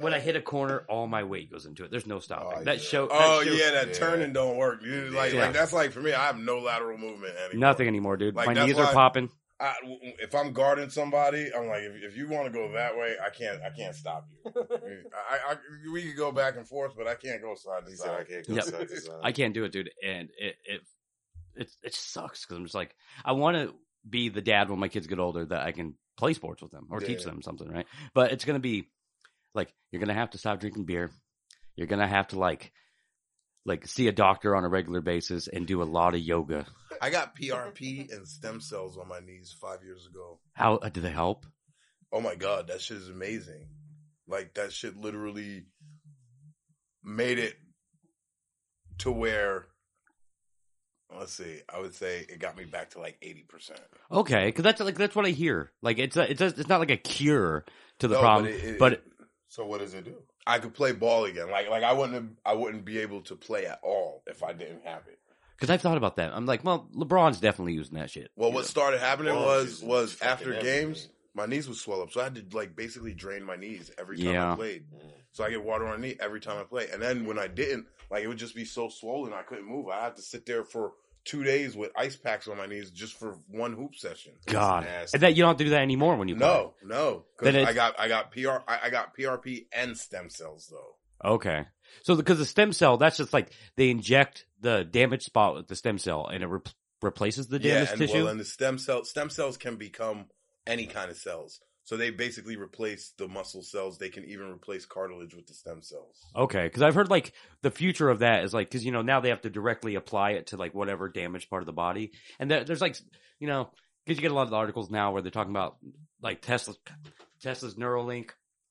[SPEAKER 1] when I hit a corner, all my weight goes into it. There's no stopping.
[SPEAKER 4] Oh,
[SPEAKER 1] that
[SPEAKER 4] yeah.
[SPEAKER 1] Oh, show.
[SPEAKER 2] Oh
[SPEAKER 1] that shoe-
[SPEAKER 2] yeah, that
[SPEAKER 4] Yeah.
[SPEAKER 2] turning don't work. Dude, like,
[SPEAKER 1] Yeah.
[SPEAKER 2] like that's like for me. I have no lateral movement anymore.
[SPEAKER 1] nothing anymore, dude.
[SPEAKER 2] Like,
[SPEAKER 1] my knees are popping.
[SPEAKER 2] I, if I'm guarding somebody, I'm like, if, if you want to go that way, I can't. I can't stop you. I, I, we could go back and forth, but I can't go side to
[SPEAKER 4] He said I
[SPEAKER 2] side.
[SPEAKER 4] can't go
[SPEAKER 1] Yep.
[SPEAKER 4] side to side.
[SPEAKER 1] I can't do it, dude, and it it it, it sucks because I'm just like I want to be the dad when my kids get older that I can play sports with them or teach them something, right? But it's gonna be like you're gonna have to stop drinking beer. You're gonna have to like like see a doctor on a regular basis and do a lot of yoga.
[SPEAKER 2] I got PRP and stem cells on my knees five years ago.
[SPEAKER 1] How uh, do they help?
[SPEAKER 2] Oh my god, that shit is amazing. Like that shit literally made it to where let's see, I would say it got me back to like eighty percent.
[SPEAKER 1] Okay, because that's like that's what I hear. Like it's a, it's a, it's not like a cure to the
[SPEAKER 2] No,
[SPEAKER 1] problem,
[SPEAKER 2] but it- it-
[SPEAKER 1] but
[SPEAKER 4] So what does it do?
[SPEAKER 2] I could play ball again. Like like I wouldn't have, I wouldn't be able to play at all if I didn't have it.
[SPEAKER 1] because I've thought about that. I'm like, well, LeBron's definitely using that shit.
[SPEAKER 2] Well, what started happening
[SPEAKER 4] Ball
[SPEAKER 2] was
[SPEAKER 4] is
[SPEAKER 2] was
[SPEAKER 4] fucking
[SPEAKER 2] after
[SPEAKER 4] everything.
[SPEAKER 2] games, my knees would swell up, so I had to like basically drain my knees every time
[SPEAKER 1] Yeah.
[SPEAKER 2] I played. So I get water on my knee every time I play, and then when I didn't, like it would just be so swollen I couldn't move. I had to sit there for two days with ice packs on my knees just for one hoop session.
[SPEAKER 1] God, and that you don't have to do that anymore when you play.
[SPEAKER 2] No, no, because I got I got PR I, I got PRP and stem cells though.
[SPEAKER 1] Okay. So because the stem cell, that's just like they inject the damaged spot with the stem cell and it re- replaces the
[SPEAKER 2] yeah,
[SPEAKER 1] damaged
[SPEAKER 2] and
[SPEAKER 1] tissue.
[SPEAKER 2] well, and the stem cell stem cells can become any kind of cells. So they basically replace the muscle cells. They can even replace cartilage with the stem cells.
[SPEAKER 1] okay. Because I've heard like the future of that is like, because, you know, now they have to directly apply it to like whatever damaged part of the body. And there, there's like, you know, because you get a lot of articles now where they're talking about like Tesla's, Tesla's Neuralink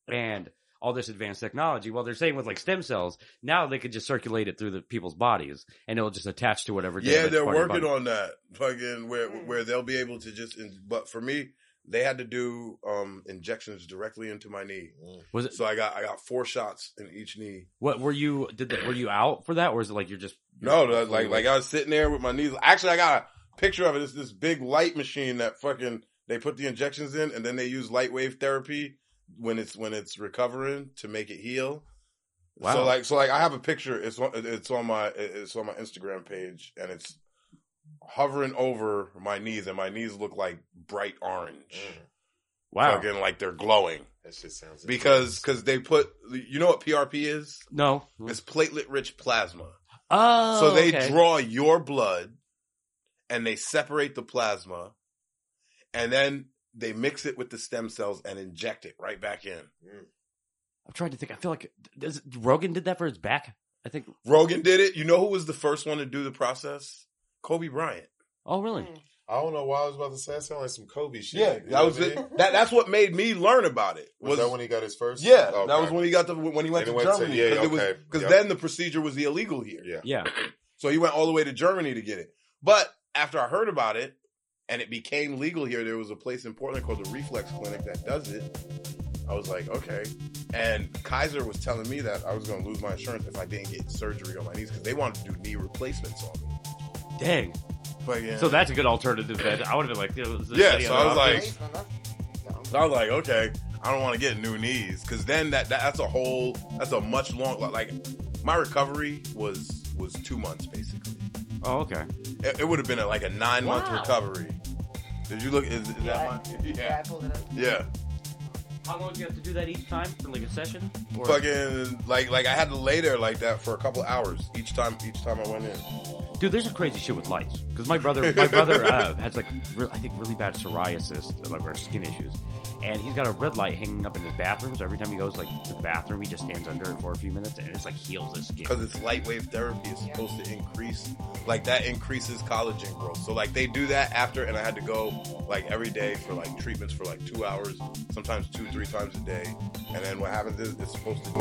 [SPEAKER 1] and all this advanced technology. Well, they're saying with like stem cells, now they could just circulate it through the people's bodies and it'll just attach to whatever.
[SPEAKER 2] Yeah, they're
[SPEAKER 1] part of your
[SPEAKER 2] working
[SPEAKER 1] body.
[SPEAKER 2] on that. Fucking where where they'll be able to just. But for me, they had to do um injections directly into my knee.
[SPEAKER 1] Was it,
[SPEAKER 2] So I got I got four shots in each knee.
[SPEAKER 1] what were you, did that, were you out for that or is it like you're just,
[SPEAKER 2] No, the- like like I was sitting there with my knees. Actually, I got a picture of it. It's this big light machine that fucking they put the injections in, and then they use light wave therapy when it's when it's recovering to make it heal.
[SPEAKER 1] Wow.
[SPEAKER 2] So like so like I have a picture. It's on it's on my it's on my Instagram page, and it's hovering over my knees, and my knees look like bright orange. Mm.
[SPEAKER 1] wow.
[SPEAKER 2] Fucking like they're glowing
[SPEAKER 4] That shit sounds
[SPEAKER 2] because because they put you know what PRP is?
[SPEAKER 1] No.
[SPEAKER 2] It's platelet rich plasma.
[SPEAKER 1] Oh,
[SPEAKER 2] So they
[SPEAKER 1] okay.
[SPEAKER 2] draw your blood and they separate the plasma and then they mix it with the stem cells and inject it right back in. Mm.
[SPEAKER 1] I'm trying to think. I feel like does, Rogan did that for his back. I think.
[SPEAKER 2] Rogan did it. You know who was the first one to do the process? Kobe Bryant.
[SPEAKER 1] Oh, really?
[SPEAKER 3] Mm.
[SPEAKER 4] I don't know why I was about to say. That sounded like some Kobe shit.
[SPEAKER 2] Yeah,
[SPEAKER 4] You
[SPEAKER 2] that was it. That that's what made me learn about it.
[SPEAKER 4] Was, that when he got his first?
[SPEAKER 2] yeah,
[SPEAKER 4] Okay.
[SPEAKER 2] that was when he got the when he went
[SPEAKER 4] And
[SPEAKER 2] to
[SPEAKER 4] he went to-
[SPEAKER 2] Germany
[SPEAKER 4] yeah,
[SPEAKER 2] because it was
[SPEAKER 4] okay.
[SPEAKER 2] because
[SPEAKER 4] Yep.
[SPEAKER 2] then the procedure was the illegal here.
[SPEAKER 4] Yeah.
[SPEAKER 1] Yeah.
[SPEAKER 2] So he went all the way to Germany to get it. But after I heard about it and it became legal here, there was a place in Portland called the Reflex Clinic that does it. I was like, okay. And Kaiser was telling me that I was going to lose my insurance if I didn't get surgery on my knees because they wanted to do knee replacements on me.
[SPEAKER 1] Dang.
[SPEAKER 2] But yeah.
[SPEAKER 1] So that's a good alternative. Then I would have been like, you know,
[SPEAKER 2] Yeah, so I was
[SPEAKER 1] options?
[SPEAKER 2] like- So I was like, okay, I don't want to get new knees because then that, that that's a whole that's a much long like my recovery was was two months basically.
[SPEAKER 1] oh, okay.
[SPEAKER 2] It, it would have been a, like a nine month
[SPEAKER 1] Wow.
[SPEAKER 2] recovery. Did you look? Is, is
[SPEAKER 3] Yeah,
[SPEAKER 2] that
[SPEAKER 3] I-
[SPEAKER 2] my?
[SPEAKER 3] yeah, I pulled it up.
[SPEAKER 2] Yeah.
[SPEAKER 1] How long do you have to do that each time for like a session? Or-
[SPEAKER 2] Fucking like like I had to lay there like that for a couple hours each time each time I went in.
[SPEAKER 1] Dude, there's a crazy shit with lights. Because my brother, my brother uh, has like, re- I think, really bad psoriasis, like or skin issues, and he's got a red light hanging up in his bathroom. So every time he goes like to the bathroom, he just stands under it for a few minutes, and it's like heals his skin.
[SPEAKER 2] because it's light wave therapy. It's supposed to increase, like that increases collagen growth. So like they do that after, and I had to go like every day for like treatments for like two hours, sometimes two, three times a day. And then what happens is it's supposed to.